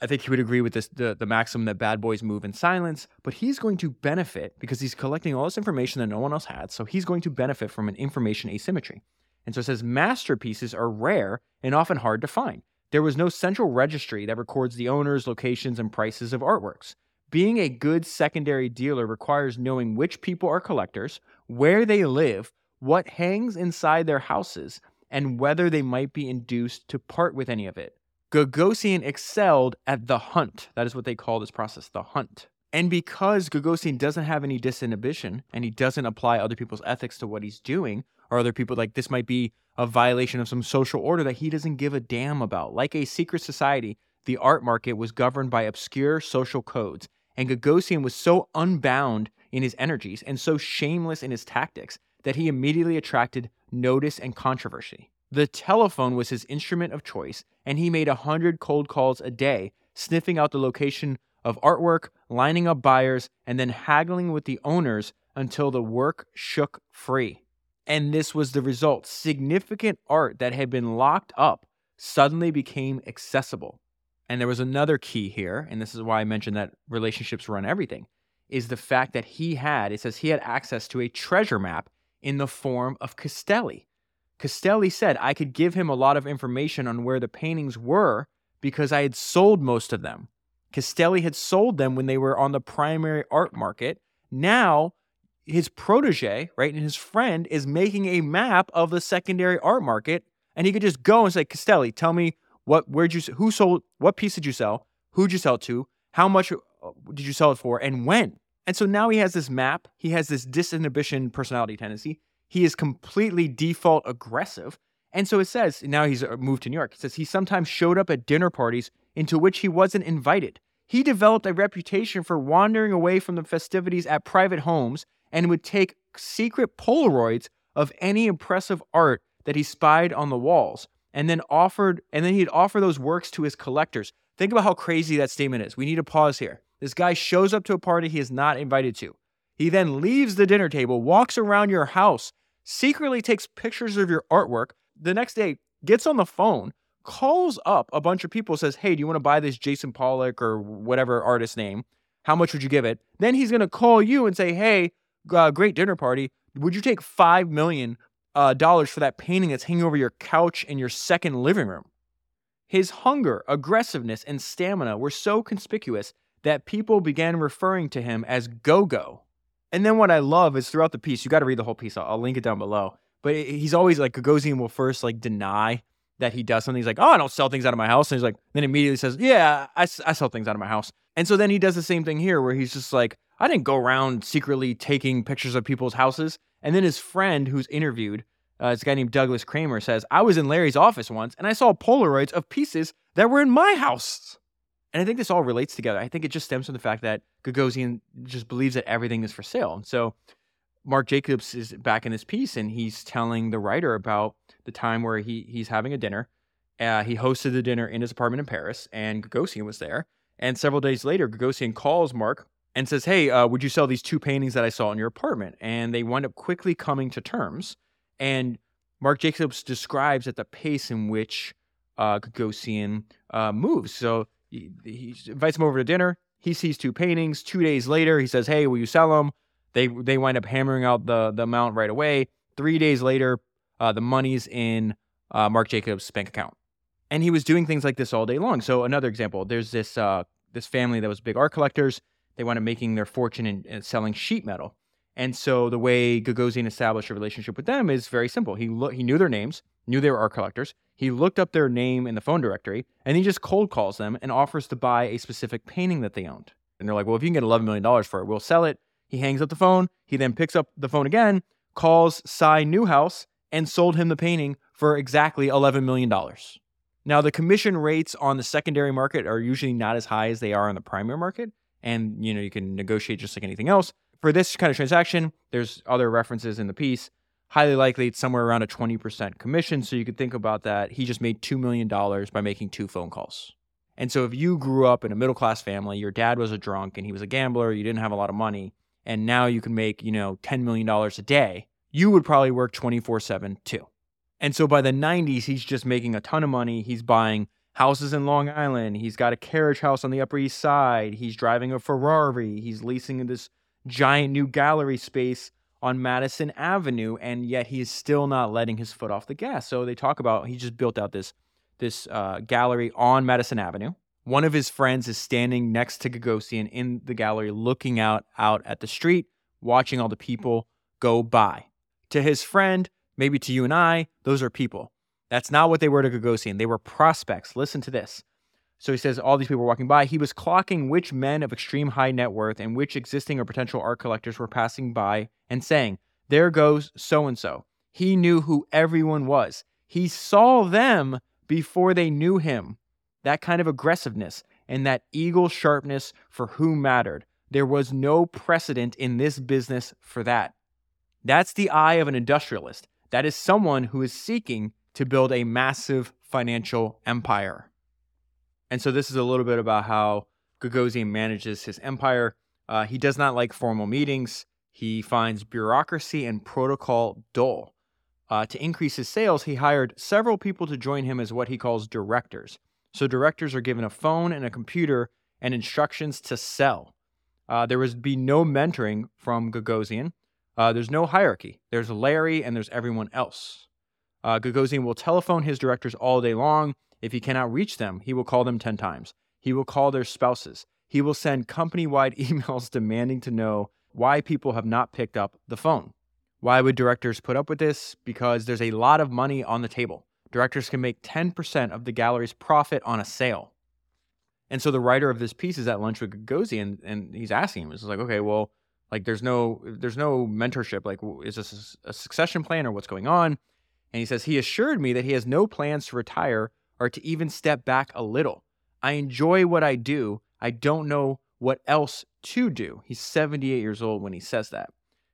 I think he would agree with this the, the maxim that bad boys move in silence, but he's going to benefit because he's collecting all this information that no one else had. So he's going to benefit from an information asymmetry. And so it says masterpieces are rare and often hard to find. There was no central registry that records the owners, locations, and prices of artworks. Being a good secondary dealer requires knowing which people are collectors, where they live, what hangs inside their houses, and whether they might be induced to part with any of it. Gagosian excelled at the hunt. That is what they call this process, the hunt. And because Gagosian doesn't have any disinhibition and he doesn't apply other people's ethics to what he's doing, or other people like this might be a violation of some social order that he doesn't give a damn about. Like a secret society, the art market was governed by obscure social codes, and Gagosian was so unbound in his energies and so shameless in his tactics that he immediately attracted notice and controversy. The telephone was his instrument of choice, and he made a hundred cold calls a day, sniffing out the location of artwork, lining up buyers, and then haggling with the owners until the work shook free. And this was the result. Significant art that had been locked up suddenly became accessible. And there was another key here, and this is why I mentioned that relationships run everything, is the fact that he had, it says he had access to a treasure map in the form of Castelli. Castelli said I could give him a lot of information on where the paintings were because I had sold most of them. Castelli had sold them when they were on the primary art market. Now, his protege, right, and his friend is making a map of the secondary art market, and he could just go and say, Castelli, tell me what, where'd you, who sold, what piece did you sell, who'd you sell to, how much uh, did you sell it for, and when? And so now he has this map. He has this disinhibition personality tendency. He is completely default aggressive. And so it says, now he's uh, moved to New York. It says he sometimes showed up at dinner parties into which he wasn't invited. He developed a reputation for wandering away from the festivities at private homes and would take secret Polaroids of any impressive art that he spied on the walls and then offered and then he'd offer those works to his collectors. Think about how crazy that statement is. We need to pause here. This guy shows up to a party he is not invited to. He then leaves the dinner table, walks around your house, secretly takes pictures of your artwork. The next day, gets on the phone, calls up a bunch of people, says, Hey, do you want to buy this Jason Pollock or whatever artist name? How much would you give it? Then he's going to call you and say, Hey, uh, great dinner party. Would you take five million uh, dollars for that painting that's hanging over your couch in your second living room? His hunger, aggressiveness, and stamina were so conspicuous that people began referring to him as Go Go. And then what I love is throughout the piece, you got to read the whole piece. I'll, I'll, link it down below. But he's always like Gagosian will first like deny that he does something. He's like, oh, I don't sell things out of my house. And he's like, then immediately says, yeah, I, I sell things out of my house. And so then he does the same thing here where he's just like, I didn't go around secretly taking pictures of people's houses. And then his friend who's interviewed, uh, this guy named Douglas Kramer, says, I was in Larry's office once and I saw Polaroids of pieces that were in my house. And I think this all relates together. I think it just stems from the fact that Gagosian just believes that everything is for sale. And so Marc Jacobs is back in this piece and he's telling the writer about the time where he he's having a dinner. Uh, he hosted the dinner in his apartment in Paris and Gagosian was there. And several days later, Gagosian calls Marc and says, Hey, uh, would you sell these two paintings that I saw in your apartment? And they wind up quickly coming to terms. And Marc Jacobs describes at the pace in which uh, Gagosian uh, moves. So he, he, invites him over to dinner. He sees two paintings. Two days later, he says, Hey, will you sell them? They, they wind up hammering out the, the amount right away. Three days later, uh, the money's in uh, Marc Jacobs' bank account. And he was doing things like this all day long. So another example, there's this uh, this family that was big art collectors they wound up making their fortune in, in selling sheet metal. And so the way Gagosian established a relationship with them is very simple. He lo- he knew their names, knew they were art collectors. He looked up their name in the phone directory, and he just cold calls them and offers to buy a specific painting that they owned. And they're like, "Well, if you can get eleven million dollars for it, we'll sell it." He hangs up the phone. He then picks up the phone again, calls Cy Newhouse, and sold him the painting for exactly eleven million dollars. Now, the commission rates on the secondary market are usually not as high as they are on the primary market, and you know you can negotiate just like anything else. For this kind of transaction, there's other references in the piece. Highly likely it's somewhere around a 20% commission. So you could think about that. He just made $2 million by making two phone calls. And so if you grew up in a middle class family, your dad was a drunk and he was a gambler, you didn't have a lot of money, and now you can make, you know, $10 million a day, you would probably work 24 7 too. And so by the 90s, he's just making a ton of money. He's buying houses in Long Island. He's got a carriage house on the Upper East Side. He's driving a Ferrari. He's leasing this giant new gallery space on Madison Avenue, and yet he is still not letting his foot off the gas. So they talk about he just built out this this uh, gallery on Madison Avenue. One of his friends is standing next to Gagosian in the gallery, looking out out at the street, watching all the people go by. To his friend, maybe to you and I, those are people. That's not what they were to Gagosian. They were prospects. Listen to this. So he says all these people were walking by. He was clocking which men of extreme high net worth and which existing or potential art collectors were passing by and saying, There goes so and so. He knew who everyone was. He saw them before they knew him. That kind of aggressiveness and that eagle sharpness for who mattered. There was no precedent in this business for that. That's the eye of an industrialist. That is someone who is seeking to build a massive financial empire. And so this is a little bit about how Gagosian manages his empire. Uh, he does not like formal meetings. He finds bureaucracy and protocol dull. Uh, to increase his sales, he hired several people to join him as what he calls directors. So directors are given a phone and a computer and instructions to sell. Uh, there would be no mentoring from Gagosian. Uh, there's no hierarchy. There's Larry and there's everyone else. Uh, Gagosian will telephone his directors all day long. If he cannot reach them, he will call them 10 times. He will call their spouses. He will send company wide <laughs> emails demanding to know why people have not picked up the phone. Why would directors put up with this? Because there's a lot of money on the table. Directors can make 10% of the gallery's profit on a sale. And so the writer of this piece is at lunch with Gagosian and he's asking him, it's like, okay, well, like there's no there's no mentorship. Like, is this a succession plan or what's going on? And he says, He assured me that he has no plans to retire or to even step back a little. I enjoy what I do. I don't know what else to do. He's 78 years old when he says that.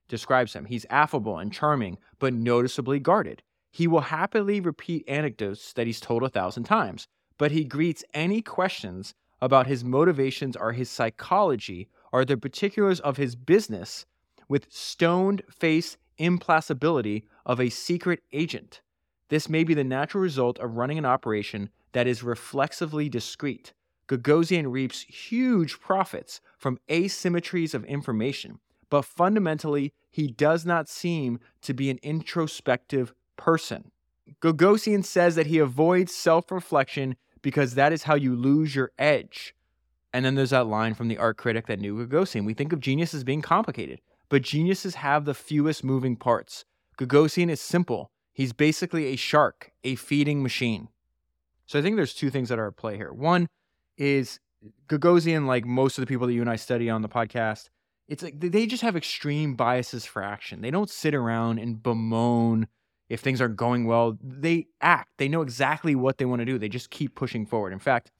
Describes him. He's affable and charming, but noticeably guarded. He will happily repeat anecdotes that he's told a thousand times, but he greets any questions about his motivations or his psychology or the particulars of his business with stoned face implacability of a secret agent. This may be the natural result of running an operation that is reflexively discreet. Gagosian reaps huge profits from asymmetries of information, but fundamentally, he does not seem to be an introspective person. Gagosian says that he avoids self reflection because that is how you lose your edge. And then there's that line from the art critic that knew Gagosian. We think of genius as being complicated, but geniuses have the fewest moving parts. Gagosian is simple. He's basically a shark, a feeding machine. So I think there's two things that are at play here. One is Gagosian, like most of the people that you and I study on the podcast, it's like they just have extreme biases for action. They don't sit around and bemoan if things are going well. They act. They know exactly what they want to do. They just keep pushing forward. In fact,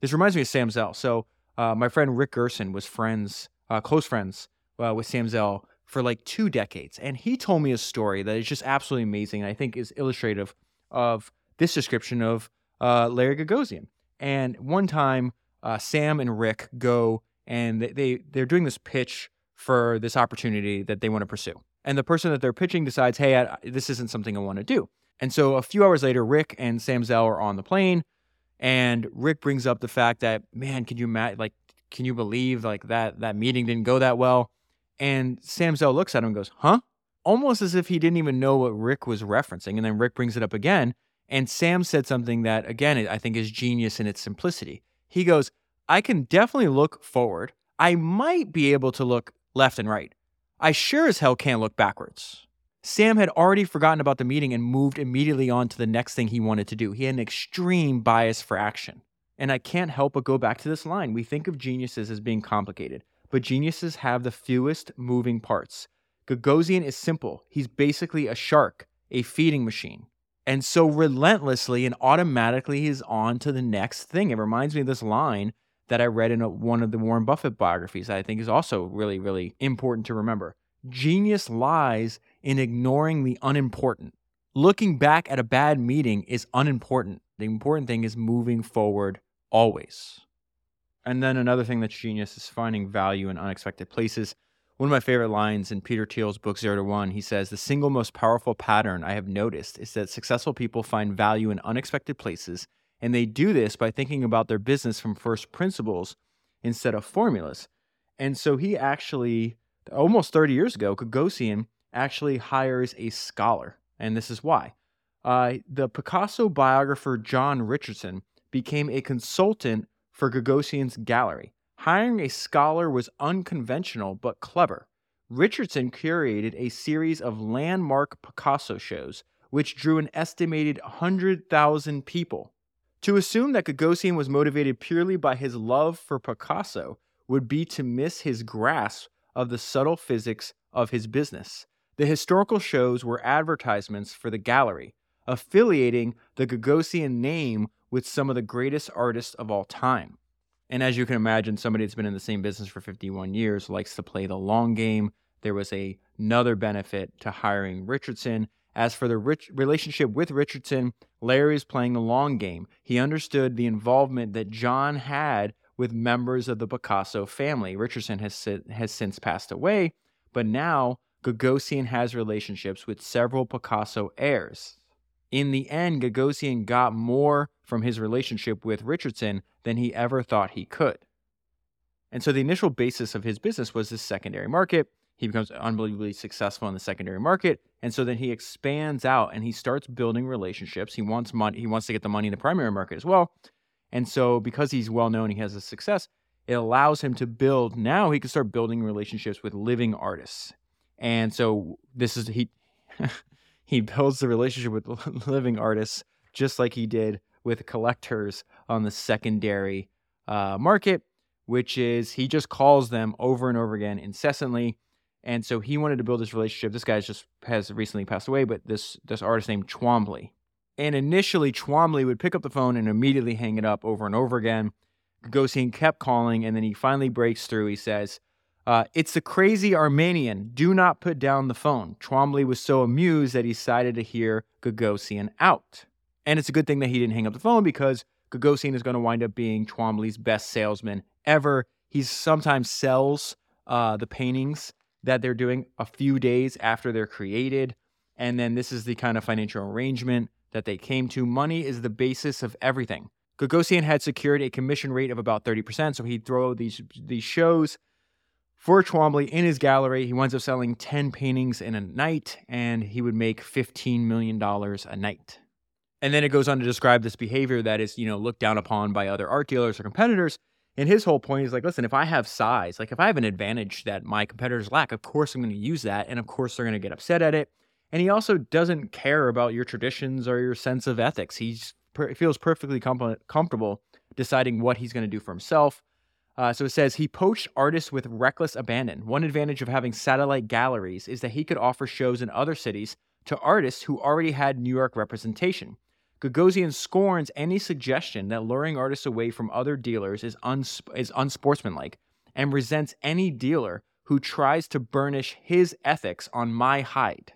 this reminds me of Sam Zell. So uh, my friend Rick Gerson was friends, uh, close friends uh, with Sam Zell for like two decades, and he told me a story that is just absolutely amazing. And I think is illustrative of this description of uh, Larry Gagosian. And one time, uh, Sam and Rick go and they, they they're doing this pitch for this opportunity that they want to pursue. And the person that they're pitching decides, hey, I, this isn't something I want to do. And so a few hours later, Rick and Sam Zell are on the plane, and Rick brings up the fact that, man, can you imagine, like, can you believe like that that meeting didn't go that well? And Sam Zell looks at him and goes, huh? Almost as if he didn't even know what Rick was referencing. And then Rick brings it up again. And Sam said something that, again, I think is genius in its simplicity. He goes, I can definitely look forward. I might be able to look left and right. I sure as hell can't look backwards. Sam had already forgotten about the meeting and moved immediately on to the next thing he wanted to do. He had an extreme bias for action. And I can't help but go back to this line. We think of geniuses as being complicated, but geniuses have the fewest moving parts. Gagosian is simple. He's basically a shark, a feeding machine. And so relentlessly and automatically he's on to the next thing. It reminds me of this line that I read in a, one of the Warren Buffett biographies that I think is also really, really important to remember. Genius lies in ignoring the unimportant. Looking back at a bad meeting is unimportant. The important thing is moving forward always. And then another thing that's genius is finding value in unexpected places. One of my favorite lines in Peter Thiel's book Zero to One, he says, The single most powerful pattern I have noticed is that successful people find value in unexpected places, and they do this by thinking about their business from first principles instead of formulas. And so he actually, almost 30 years ago, Gagosian actually hires a scholar. And this is why. Uh, the Picasso biographer John Richardson became a consultant for Gagosian's gallery. Hiring a scholar was unconventional but clever. Richardson curated a series of landmark Picasso shows, which drew an estimated 100,000 people. To assume that Gagosian was motivated purely by his love for Picasso would be to miss his grasp of the subtle physics of his business. The historical shows were advertisements for the gallery, affiliating the Gagosian name with some of the greatest artists of all time. And as you can imagine, somebody that's been in the same business for 51 years likes to play the long game. There was a, another benefit to hiring Richardson. As for the rich relationship with Richardson, Larry is playing the long game. He understood the involvement that John had with members of the Picasso family. Richardson has, has since passed away, but now Gagosian has relationships with several Picasso heirs. In the end, Gagosian got more from his relationship with Richardson than he ever thought he could. And so the initial basis of his business was this secondary market. He becomes unbelievably successful in the secondary market. And so then he expands out and he starts building relationships. He wants money, he wants to get the money in the primary market as well. And so because he's well known, he has a success, it allows him to build now he can start building relationships with living artists. And so this is he <laughs> he builds the relationship with <laughs> living artists just like he did with collectors on the secondary uh, market, which is he just calls them over and over again incessantly. And so he wanted to build this relationship. This guy just has recently passed away, but this this artist named Twombly. And initially, Twombly would pick up the phone and immediately hang it up over and over again. Gagosian kept calling, and then he finally breaks through. He says, uh, it's a crazy Armenian. Do not put down the phone. Twombly was so amused that he decided to hear Gagosian out. And it's a good thing that he didn't hang up the phone because Gagosian is going to wind up being Twombly's best salesman ever. He sometimes sells uh, the paintings that they're doing a few days after they're created. And then this is the kind of financial arrangement that they came to. Money is the basis of everything. Gagosian had secured a commission rate of about 30%, so he'd throw these, these shows for Twombly in his gallery. He winds up selling 10 paintings in a night and he would make $15 million a night. And then it goes on to describe this behavior that is, you know, looked down upon by other art dealers or competitors. And his whole point is like, listen, if I have size, like if I have an advantage that my competitors lack, of course I'm going to use that. And of course they're going to get upset at it. And he also doesn't care about your traditions or your sense of ethics. He feels perfectly com- comfortable deciding what he's going to do for himself. Uh, so it says he poached artists with reckless abandon. One advantage of having satellite galleries is that he could offer shows in other cities to artists who already had New York representation. Gagosian scorns any suggestion that luring artists away from other dealers is, is unsportsmanlike and resents any dealer who tries to burnish his ethics on my hide.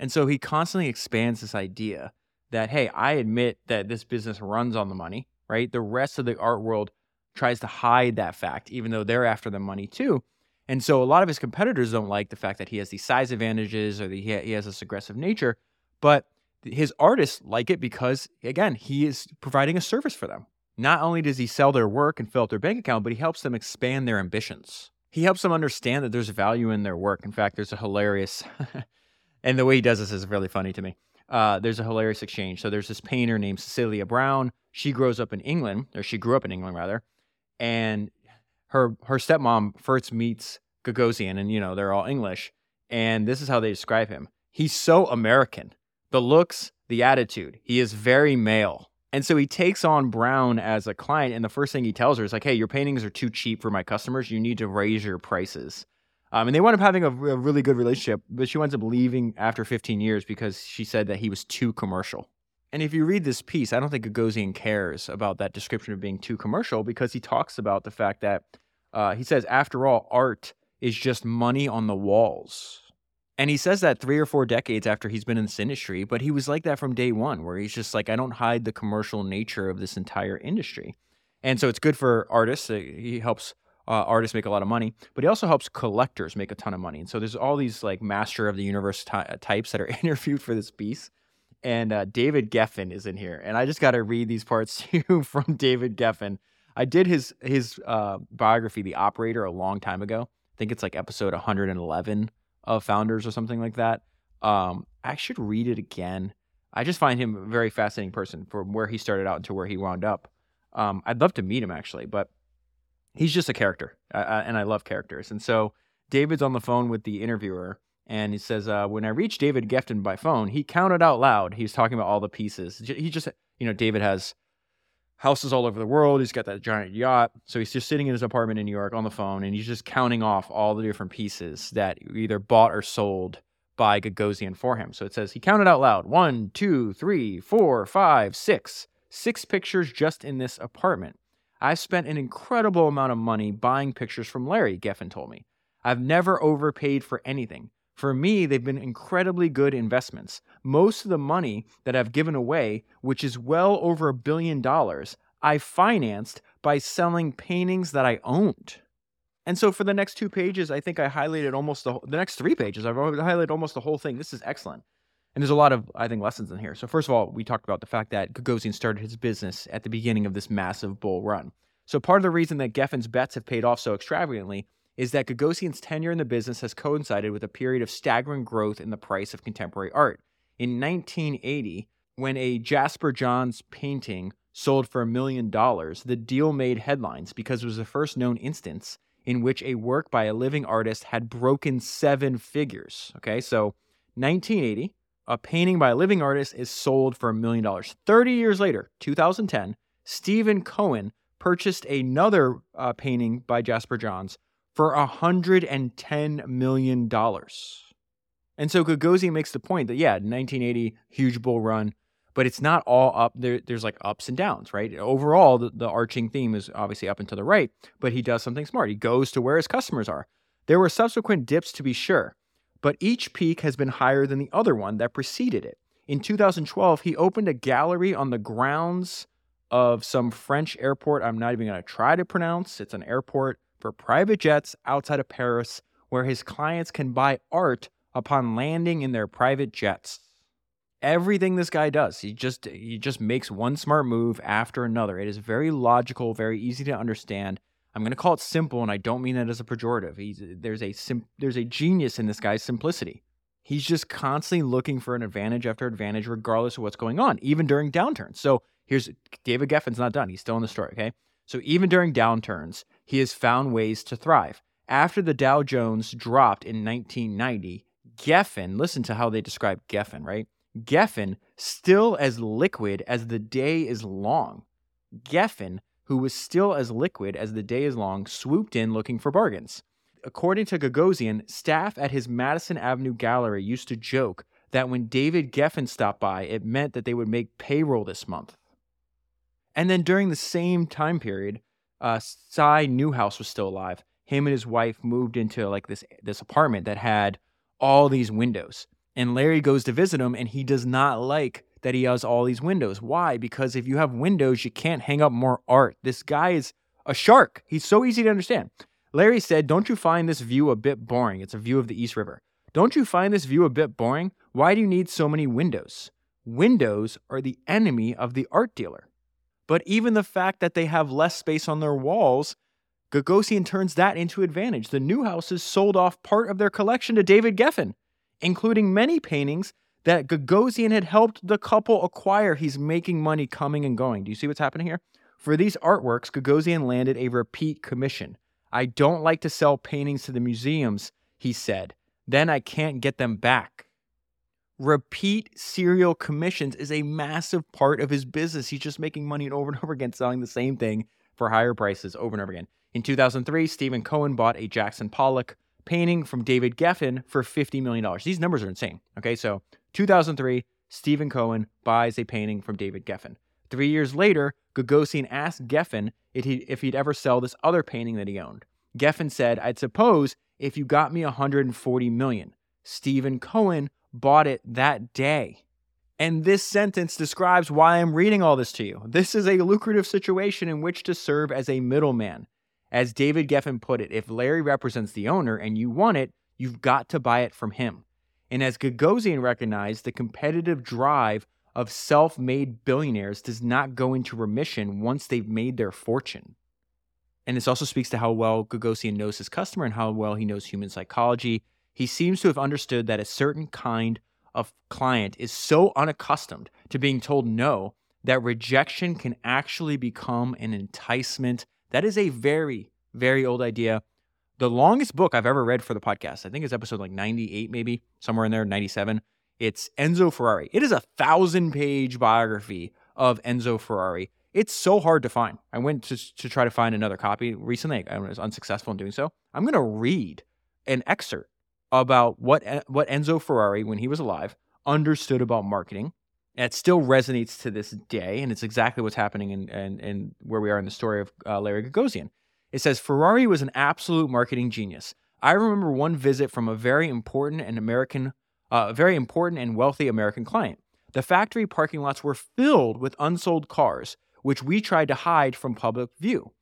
And so he constantly expands this idea that, hey, I admit that this business runs on the money, right? The rest of the art world tries to hide that fact, even though they're after the money too. And so a lot of his competitors don't like the fact that he has these size advantages or that he has this aggressive nature. But his artists like it because again he is providing a service for them. Not only does he sell their work and fill up their bank account but he helps them expand their ambitions. He helps them understand that there's value in their work. In fact there's a hilarious <laughs> and the way he does this is really funny to me. Uh, there's a hilarious exchange. So there's this painter named cecilia brown. She grows up in england or she grew up in england rather and her her stepmom first meets gagosian and you know they're all english and this is how they describe him he's so american the looks, the attitude. He is very male. And so he takes on Brown as a client. And the first thing he tells her is like, hey, your paintings are too cheap for my customers. You need to raise your prices. Um, and they wound up having a, a really good relationship, but she winds up leaving after 15 years because she said that he was too commercial. And if you read this piece, I don't think Gagosian cares about that description of being too commercial because he talks about the fact that uh, he says, after all, art is just money on the walls. And he says that three or four decades after he's been in this industry, but he was like that from day one, where he's just like, I don't hide the commercial nature of this entire industry. And so it's good for artists. He helps uh, artists make a lot of money, but he also helps collectors make a ton of money. And so there's all these like master of the universe ty- types that are <laughs> interviewed for this piece. And uh, David Geffen is in here, and I just got to read these parts <laughs> to you from David Geffen. I did his his uh, biography, The Operator, a long time ago. I think it's like episode 111 of founders or something like that. Um, I should read it again. I just find him a very fascinating person from where he started out to where he wound up. Um, I'd love to meet him actually, but he's just a character, and I love characters. And so David's on the phone with the interviewer, and he says, uh, "When I reached David Geffen by phone, he counted out loud. He's talking about all the pieces. He just, you know, David has houses all over the world. He's got that giant yacht. So he's just sitting in his apartment in New York on the phone and he's just counting off all the different pieces that either bought or sold by Gagosian for him. So it says he counted out loud one, two, three, four, five, six. Six pictures just in this apartment. I've spent an incredible amount of money buying pictures from Larry, Geffen told me. I've never overpaid for anything. For me, they've been incredibly good investments. Most of the money that I've given away, which is well over a billion dollars, I financed by selling paintings that I owned. And so for the next two pages, I think I highlighted almost the, the next three pages. I've highlighted almost the whole thing. This is excellent. And there's a lot of, I think, lessons in here. So, first of all, we talked about the fact that Gagosian started his business at the beginning of this massive bull run. So, part of the reason that Geffen's bets have paid off so extravagantly is that Gagosian's tenure in the business has coincided with a period of staggering growth in the price of contemporary art. In 1980, when a Jasper Johns painting sold for a million dollars, the deal made headlines because it was the first known instance in which a work by a living artist had broken seven figures. Okay, so 1980, a painting by a living artist is sold for a million dollars. 30 years later, 2010, Steven Cohen purchased another uh, painting by Jasper Johns for $110 million. And so Gagosian makes the point that, yeah, 1980, huge bull run, but it's not all up. There, there's like ups and downs, right? Overall, the, the arching theme is obviously up and to the right, but he does something smart. He goes to where his customers are. There were subsequent dips to be sure, but each peak has been higher than the other one that preceded it. In 2012, he opened a gallery on the grounds of some French airport I'm not even going to try to pronounce. It's an airport for private jets outside of Paris where his clients can buy art upon landing in their private jets. Everything this guy does, he just he just makes one smart move after another. It is very logical, very easy to understand. I'm going to call it simple, and I don't mean that as a pejorative. He's, there's a sim, there's a genius in this guy's simplicity. He's just constantly looking for an advantage after advantage, regardless of what's going on, even during downturns. So here's David Geffen's not done. He's still in the story. Okay. So even during downturns, he has found ways to thrive. After the Dow Jones dropped in 1990, Geffen, listen to how they describe Geffen, right? Geffen, still as liquid as the day is long. Geffen, who was still as liquid as the day is long, swooped in looking for bargains. According to Gagosian, staff at his Madison Avenue gallery used to joke that when David Geffen stopped by, it meant that they would make payroll this month. And then during the same time period, uh, Cy Newhouse was still alive. Him and his wife moved into like this this apartment that had all these windows. And Larry goes to visit him, and he does not like that he has all these windows. Why? Because if you have windows, you can't hang up more art. This guy is a shark. He's so easy to understand. Larry said, Don't you find this view a bit boring? It's a view of the East River. Don't you find this view a bit boring? Why do you need so many windows? Windows are the enemy of the art dealer. But even the fact that they have less space on their walls, Gagosian turns that into advantage. The Newhouses sold off part of their collection to David Geffen, including many paintings that Gagosian had helped the couple acquire. He's making money coming and going. Do you see what's happening here? For these artworks, Gagosian landed a repeat commission. I don't like to sell paintings to the museums, he said. Then I can't get them back. Repeat serial commissions is a massive part of his business. He's just making money over and <laughs> over again, selling the same thing for higher prices over and over again. In 2003, Steven Cohen bought a Jackson Pollock painting from David Geffen for $50 million. These numbers are insane. Okay, so 2003, Steven Cohen buys a painting from David Geffen. Three years later, Gagosian asked Geffen if he, if he'd ever sell this other painting that he owned. Geffen said, I'd suppose if you got me 140 million. Steven Cohen bought it that day. And this sentence describes why I'm reading all this to you. This is a lucrative situation in which to serve as a middleman. As David Geffen put it, if Larry represents the owner and you want it, you've got to buy it from him. And as Gagosian recognized, the competitive drive of self made billionaires does not go into remission once they've made their fortune. And this also speaks to how well Gagosian knows his customer and how well he knows human psychology. He seems to have understood that a certain kind of client is so unaccustomed to being told no that rejection can actually become an enticement. That is a very, very old idea. The longest book I've ever read for the podcast, I think it's episode like 98, maybe somewhere in there, 97. It's Enzo Ferrari. It is a thousand page biography of Enzo Ferrari. It's so hard to find. I went to, to try to find another copy recently. I was unsuccessful in doing so. I'm going to read an excerpt about what, what Enzo Ferrari, when he was alive, understood about marketing. And it still resonates to this day. And it's exactly what's happening in, in, in where we are in the story of uh, Larry Gagosian. It says Ferrari was an absolute marketing genius. I remember one visit from a very important and American uh, very important and wealthy American client. The factory parking lots were filled with unsold cars, which we tried to hide from public view.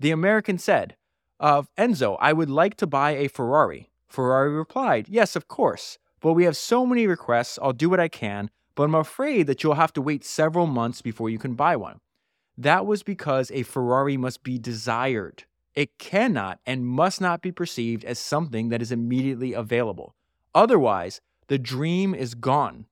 The American said, uh, Enzo, I would like to buy a Ferrari. Ferrari replied, Yes, of course, but we have so many requests, I'll do what I can, but I'm afraid that you'll have to wait several months before you can buy one. That was because a Ferrari must be desired. It cannot and must not be perceived as something that is immediately available. Otherwise, the dream is gone.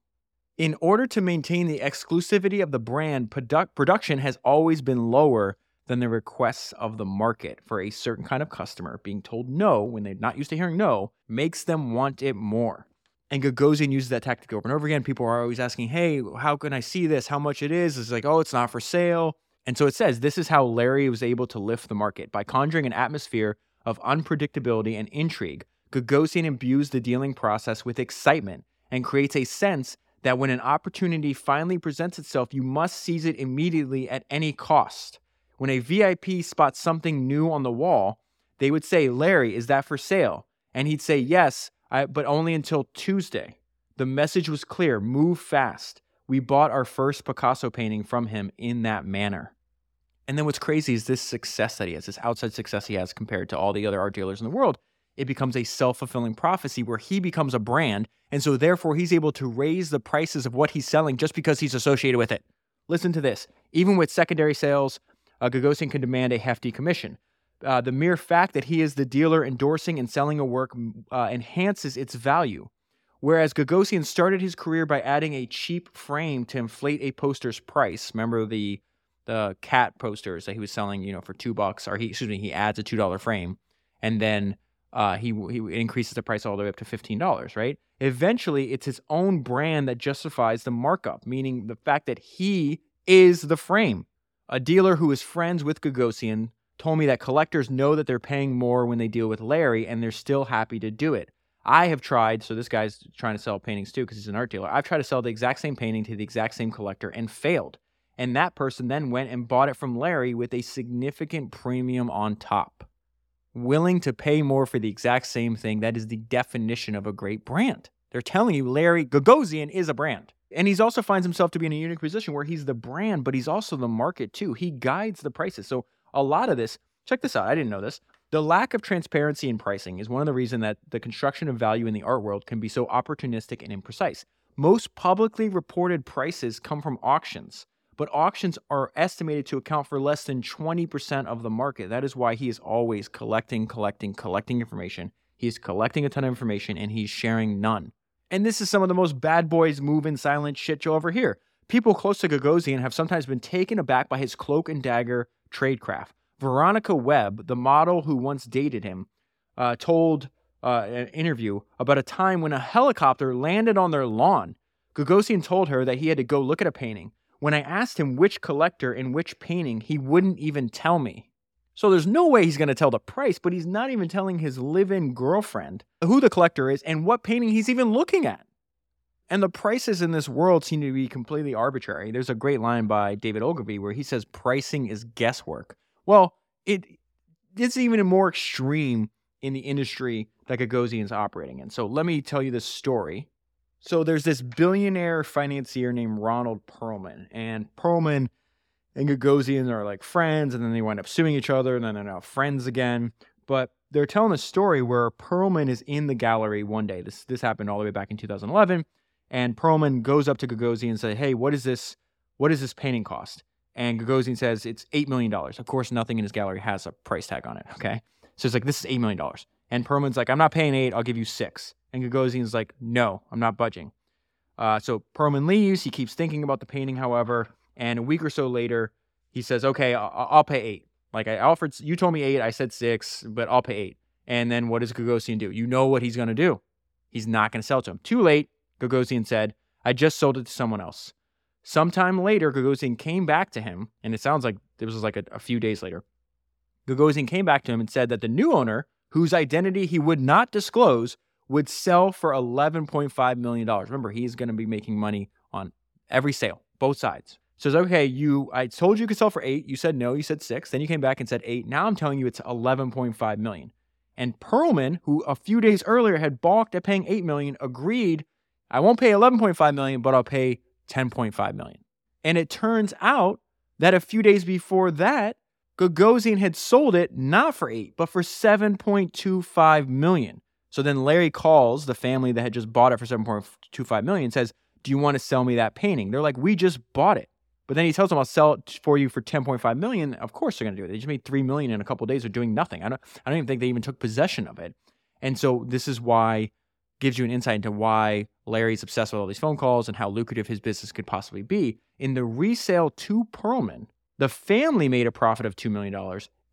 In order to maintain the exclusivity of the brand, produ- production has always been lower than the requests of the market for a certain kind of customer. Being told no when they're not used to hearing no makes them want it more. And Gagosian uses that tactic over and over again. People are always asking, hey, how can I see this? How much it is? It's like, oh, it's not for sale. And so it says this is how Larry was able to lift the market by conjuring an atmosphere of unpredictability and intrigue Gagosian imbues the dealing process with excitement and creates a sense that when an opportunity finally presents itself, you must seize it immediately at any cost. When a VIP spots something new on the wall, they would say, Larry, is that for sale? And he'd say, Yes, I, but only until Tuesday. The message was clear move fast. We bought our first Picasso painting from him in that manner. And then what's crazy is this success that he has, this outside success he has compared to all the other art dealers in the world it becomes a self fulfilling prophecy where he becomes a brand. And so, therefore, he's able to raise the prices of what he's selling just because he's associated with it. Listen to this. Even with secondary sales, uh, Gagosian can demand a hefty commission. Uh, the mere fact that he is the dealer endorsing and selling a work uh, enhances its value. Whereas Gagosian started his career by adding a cheap frame to inflate a poster's price. Remember the the cat posters that he was selling, you know, for two bucks, or he excuse me, he adds a two dollar frame, and then uh, he he increases the price all the way up to fifteen dollars, right? Eventually, it's his own brand that justifies the markup, meaning the fact that he is the frame. A dealer who is friends with Gagosian told me that collectors know that they're paying more when they deal with Larry, and they're still happy to do it. I have tried, so this guy's trying to sell paintings too because he's an art dealer. I've tried to sell the exact same painting to the exact same collector and failed. And that person then went and bought it from Larry with a significant premium on top. Willing to pay more for the exact same thing, that is the definition of a great brand. They're telling you Larry Gagosian is a brand. And he also finds himself to be in a unique position where he's the brand, but he's also the market too. He guides the prices. So a lot of this, check this out. I didn't know this. The lack of transparency in pricing is one of the reasons that the construction of value in the art world can be so opportunistic and imprecise. Most publicly reported prices come from auctions, but auctions are estimated to account for less than 20% of the market. That is why he is always collecting, collecting, collecting information. He's collecting a ton of information and he's sharing none. And this is some of the most bad boys move in silent shit you'll ever hear. People close to Gagosian have sometimes been taken aback by his cloak and dagger tradecraft. Veronica Webb, the model who once dated him, uh, told uh, an interview about a time when a helicopter landed on their lawn. Gagosian told her that he had to go look at a painting. When I asked him which collector and which painting, he wouldn't even tell me. So there's no way he's going to tell the price, but he's not even telling his live in girlfriend who the collector is and what painting he's even looking at. And the prices in this world seem to be completely arbitrary. There's a great line by David Ogilvy where he says pricing is guesswork. Well, it it's even more extreme in the industry that Gagosian's operating in. So let me tell you this story. So there's this billionaire financier named Ronald Perelman, and Perelman and Gagosian are like friends, and then they wind up suing each other, and then they're now friends again. But they're telling a story where Perelman is in the gallery one day. This this happened all the way back in 2011, and Perelman goes up to Gagosian and says, "Hey, what is this? What does this painting cost?" And Gagosian says it's $8 million. Of course, nothing in his gallery has a price tag on it. Okay. So it's like, this is $8 million. And Perelman's like, I'm not paying eight. I'll give you six. And Gagosian's like, no, I'm not budging. Uh, so Perelman leaves. He keeps thinking about the painting, however. And a week or so later, he says, okay, I'll, I'll pay eight. Like I offered, you told me eight. I said six, but I'll pay eight. And then what does Gagosian do? You know what he's going to do. He's not going to sell to him. Too late, Gagosian said, I just sold it to someone else. Sometime later, Gagosian came back to him, and it sounds like this was like a, a few days later. Gagosian came back to him and said that the new owner, whose identity he would not disclose, would sell for $11.5 million. Remember, he's going to be making money on every sale, both sides. Says, okay, you, I told you you could sell for eight. You said no. You said six. Then you came back and said eight. Now I'm telling you it's 11.5 million. And Perelman, who a few days earlier had balked at paying eight million, agreed, I won't pay 11.5 million, but I'll pay 10.5 million. And it turns out that a few days before that, Gagosian had sold it not for 8, but for 7.25 million. So then Larry calls the family that had just bought it for 7.25 million and says, "Do you want to sell me that painting?" They're like, "We just bought it." But then he tells them, "I'll sell it for you for 10.5 million." Of course they're going to do it. They just made 3 million in a couple days of doing nothing. I don't I don't even think they even took possession of it. And so this is why gives you an insight into why Larry's obsessed with all these phone calls and how lucrative his business could possibly be. In the resale to Perelman, the family made a profit of $2 million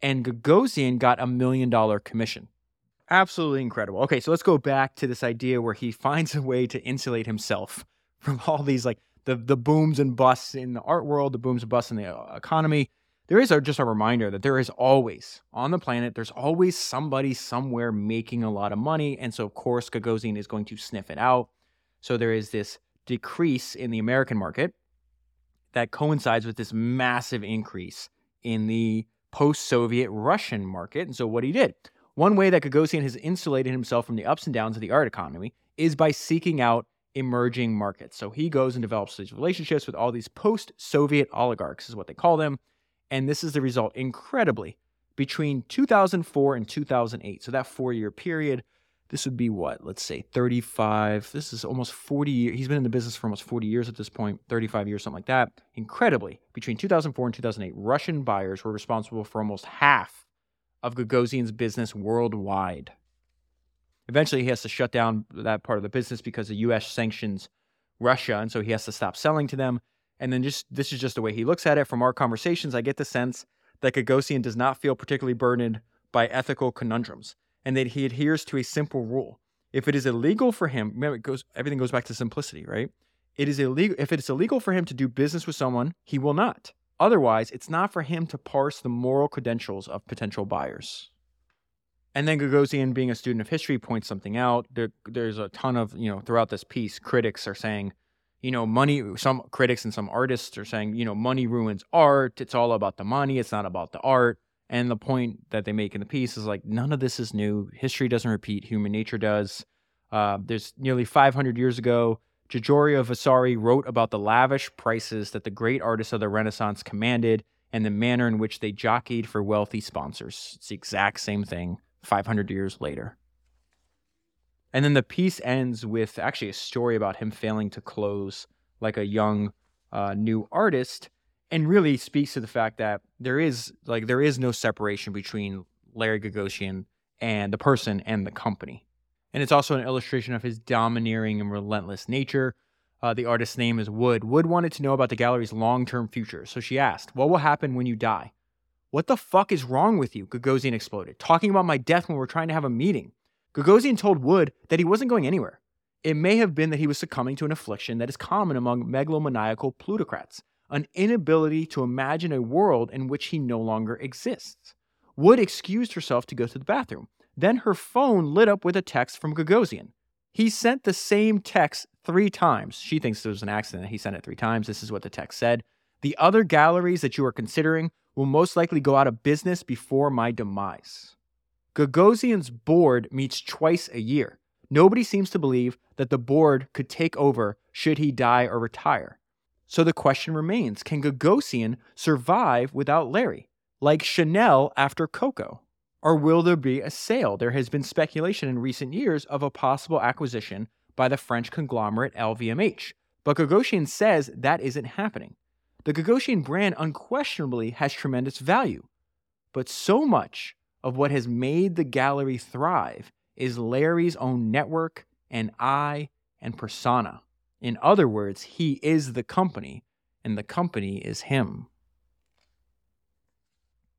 and Gagosian got a million dollar commission. Absolutely incredible. Okay, so let's go back to this idea where he <laughs> finds a way to insulate himself from all these like the the booms and busts in the art world, the booms and busts in the uh, economy, there is a, just a reminder that there is always on the planet, there's always somebody somewhere making a lot of money. And so, of course, Gagosian is going to sniff it out. So there is this decrease in the American market that coincides with this massive increase in the post Soviet Russian market. And so, what he did, one way that Gagosian has insulated himself from the ups and downs of the art economy is by seeking out emerging markets. So he goes and develops these relationships with all these post Soviet oligarchs, is what they call them and this is the result. Incredibly, between 2004 and 2008, so that four year period, this would be what? Let's say 35. This is almost 40 years. He's been in the business for almost 40 years at this point, 35 years, something like that. Incredibly, between 2004 and 2008, Russian buyers were responsible for almost half of Gagosian's business worldwide. Eventually, he has to shut down that part of the business because the U.S. sanctions Russia, and so he has to stop selling to them. And then just this is just the way he looks at it. From our conversations, I get the sense that Gagosian does not feel particularly burdened by ethical conundrums, and that he adheres to a simple rule. If it is illegal for him, remember it goes everything goes back to simplicity, right? It is illegal if it is illegal for him to do business with someone, he will not. Otherwise, it's not for him to parse the moral credentials of potential buyers. And then Gagosian, being a student of history, points something out. There, there's a ton of, you know, throughout this piece, critics are saying, you know, money, some critics and some artists are saying, you know, money ruins art. It's all about the money. It's not about the art. And the point that they make in the piece is like, none of this is new. History doesn't repeat, human nature does. Uh, there's nearly 500 years ago, Giorgio Vasari wrote about the lavish prices that the great artists of the Renaissance commanded and the manner in which they jockeyed for wealthy sponsors. It's the exact same thing 500 years later. And then the piece ends with actually a story about him failing to close like a young uh, new artist and really speaks to the fact that there is like there is no separation between Larry Gagosian and the person and the company. And it's also an illustration of his domineering and relentless nature. Uh, the artist's name is Wood. Wood wanted to know about the gallery's long term future, so she asked, What will happen when you die? What the fuck is wrong with you? Gagosian exploded, talking about my death when we're trying to have a meeting. Gagosian told Wood that he wasn't going anywhere. It may have been that he was succumbing to an affliction that is common among megalomaniacal plutocrats, an inability to imagine a world in which he no longer exists. Wood excused herself to go to the bathroom. Then her phone lit up with a text from Gagosian. He sent the same text three times. She thinks it was an accident. He sent it three times. This is what the text said. The other galleries that you are considering will most likely go out of business before my demise. Gagosian's board meets twice a year. Nobody seems to believe that the board could take over should he die or retire. So the question remains can Gagosian survive without Larry, like Chanel after Coco? Or will there be a sale? There has been speculation in recent years of a possible acquisition by the French conglomerate LVMH, but Gagosian says that isn't happening. The Gagosian brand unquestionably has tremendous value, but so much of what has made the gallery thrive is Larry's own network and eye and persona. In other words, he is the company, and the company is him.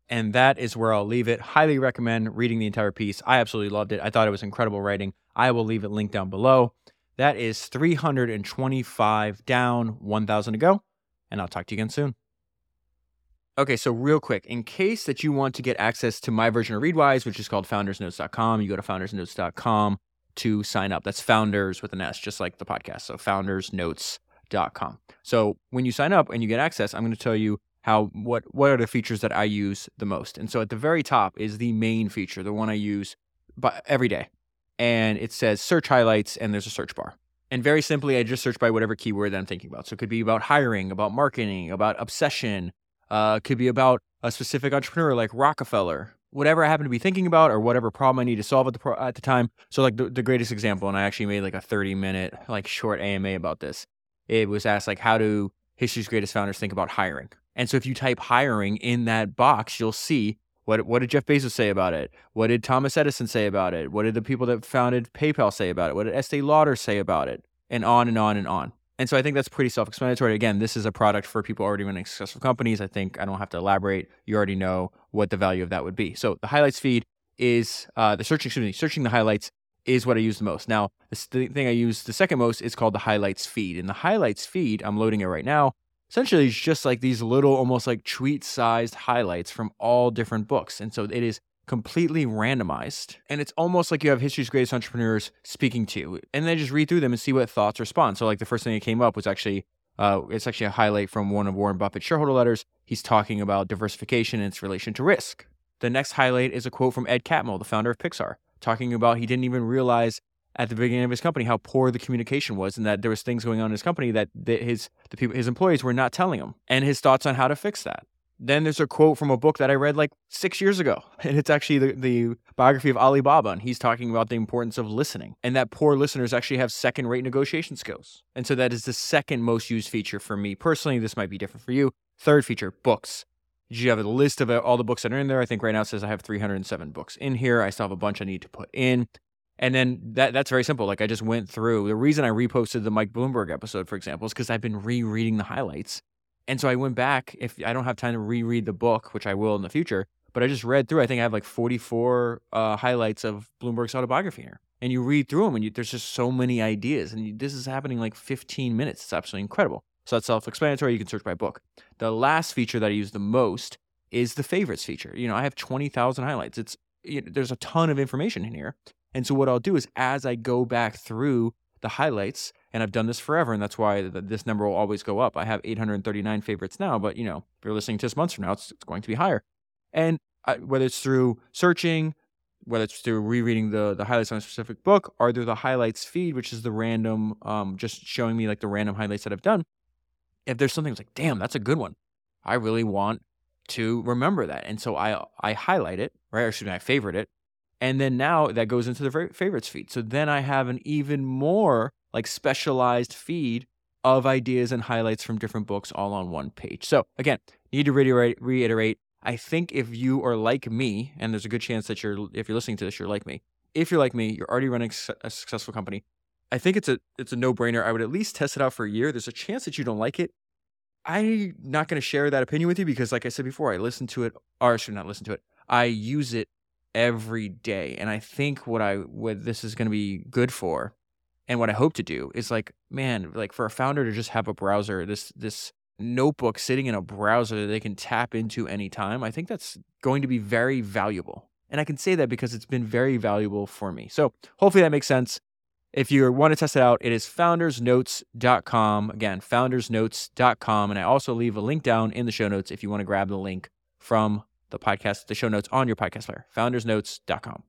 And that is where I'll leave it. Highly recommend reading the entire piece. I absolutely loved it. I thought it was incredible writing. I will leave it linked down below. That is 325 down, 1,000 to go and I'll talk to you again soon. Okay, so real quick, in case that you want to get access to my version of Readwise, which is called foundersnotes.com, you go to foundersnotes.com to sign up. That's founders with an S, just like the podcast. So foundersnotes.com. So when you sign up and you get access, I'm going to tell you how what what are the features that I use the most. And so at the very top is the main feature, the one I use every day. And it says search highlights and there's a search bar. And very simply, I just search by whatever keyword that I'm thinking about. So it could be about hiring, about marketing, about obsession. Uh, could be about a specific entrepreneur like Rockefeller, whatever I happen to be thinking about, or whatever problem I need to solve at the pro- at the time. So like the, the greatest example, and I actually made like a 30 minute like short AMA about this. It was asked like, how do history's greatest founders think about hiring? And so if you type hiring in that box, you'll see what what did Jeff Bezos say about it? What did Thomas Edison say about it? What did the people that founded PayPal say about it? What did Estee Lauder say about it? And on and on and on. And so I think that's pretty self-explanatory. Again, this is a product for people already running successful companies. I think I don't have to elaborate. You already know what the value of that would be. So the highlights feed is uh, the searching. Excuse me, searching the highlights is what I use the most. Now, the thing I use the second most is called the highlights feed. And the highlights feed, I'm loading it right now essentially it's just like these little almost like tweet sized highlights from all different books and so it is completely randomized and it's almost like you have history's greatest entrepreneurs speaking to you and then just read through them and see what thoughts respond. So like the first thing that came up was actually uh, it's actually a highlight from one of warren buffett's shareholder letters. He's talking about diversification and its relation to risk. The next highlight is a quote from ed catmull the founder of pixar talking about he didn't even realize at the beginning of his company how poor the communication was and that there was things going on in his company that his the people his employees were not telling him and his thoughts on how to fix that then there's a quote from a book that I read like six years ago. <laughs> And it's actually the, the biography of Alibaba. And he's talking about the importance of listening and that poor listeners actually have second rate negotiation skills. And so that is the second most used feature for me personally. This might be different for you. Third feature books. Do you have a list of uh, all the books that are in there. I think right now it says I have 307 books in here. I still have a bunch I need to put in. And then that that's very simple. Like I just went through. The reason I reposted the Mike Bloomberg episode, for example, is because I've been rereading the highlights. And so I went back. If I don't have time to reread the book, which I will in the future, but I just read through. I think I have like 44 uh, highlights of Bloomberg's autobiography here. And you read through them, and you, there's just so many ideas. And you, this is happening like 15 minutes. It's absolutely incredible. So that's self-explanatory. You can search by book. The last feature that I use the most is the favorites feature. You know, I have 20,000 highlights. It's you know, there's a ton of information in here. And so what I'll do is as I go back through the highlights, and I've done this forever, and that's why this number will always go up. I have 839 favorites now, but you know, if you're listening to this months from now, it's, it's going to be higher. And I, whether it's through searching, whether it's through rereading the the highlights on a specific book, or through the highlights feed, which is the random, um, just showing me like the random highlights that I've done. If there's something that's like, damn, that's a good one. I really want to remember that, and so I I highlight it, right? Or excuse me, I favorite it, and then now that goes into the favorites feed. So then I have an even more like specialized feed of ideas and highlights from different books all on one page. So again, need to reiterate, reiterate I think if you are like me, and there's a good chance that you're, if you're listening to this, you're like me. If you're like me, you're already running a successful company. I think it's a it's a no brainer. I would at least test it out for a year. There's a chance that you don't like it. I'm not going to share that opinion with you because, like I said before, I listen to it, or I should not listen to it. I use it every day, and I think what I what this is going to be good for, and what I hope to do is like, man, like for a founder to just have a browser, this this notebook sitting in a browser that they can tap into anytime, I think that's going to be very valuable. And I can say that because it's been very valuable for me. So hopefully that makes sense. If you want to test it out, it is foundersnotes.com. Again, foundersnotes.com. And I also leave a link down in the show notes if you want to grab the link from the podcast, the show notes on your podcast player, foundersnotes.com.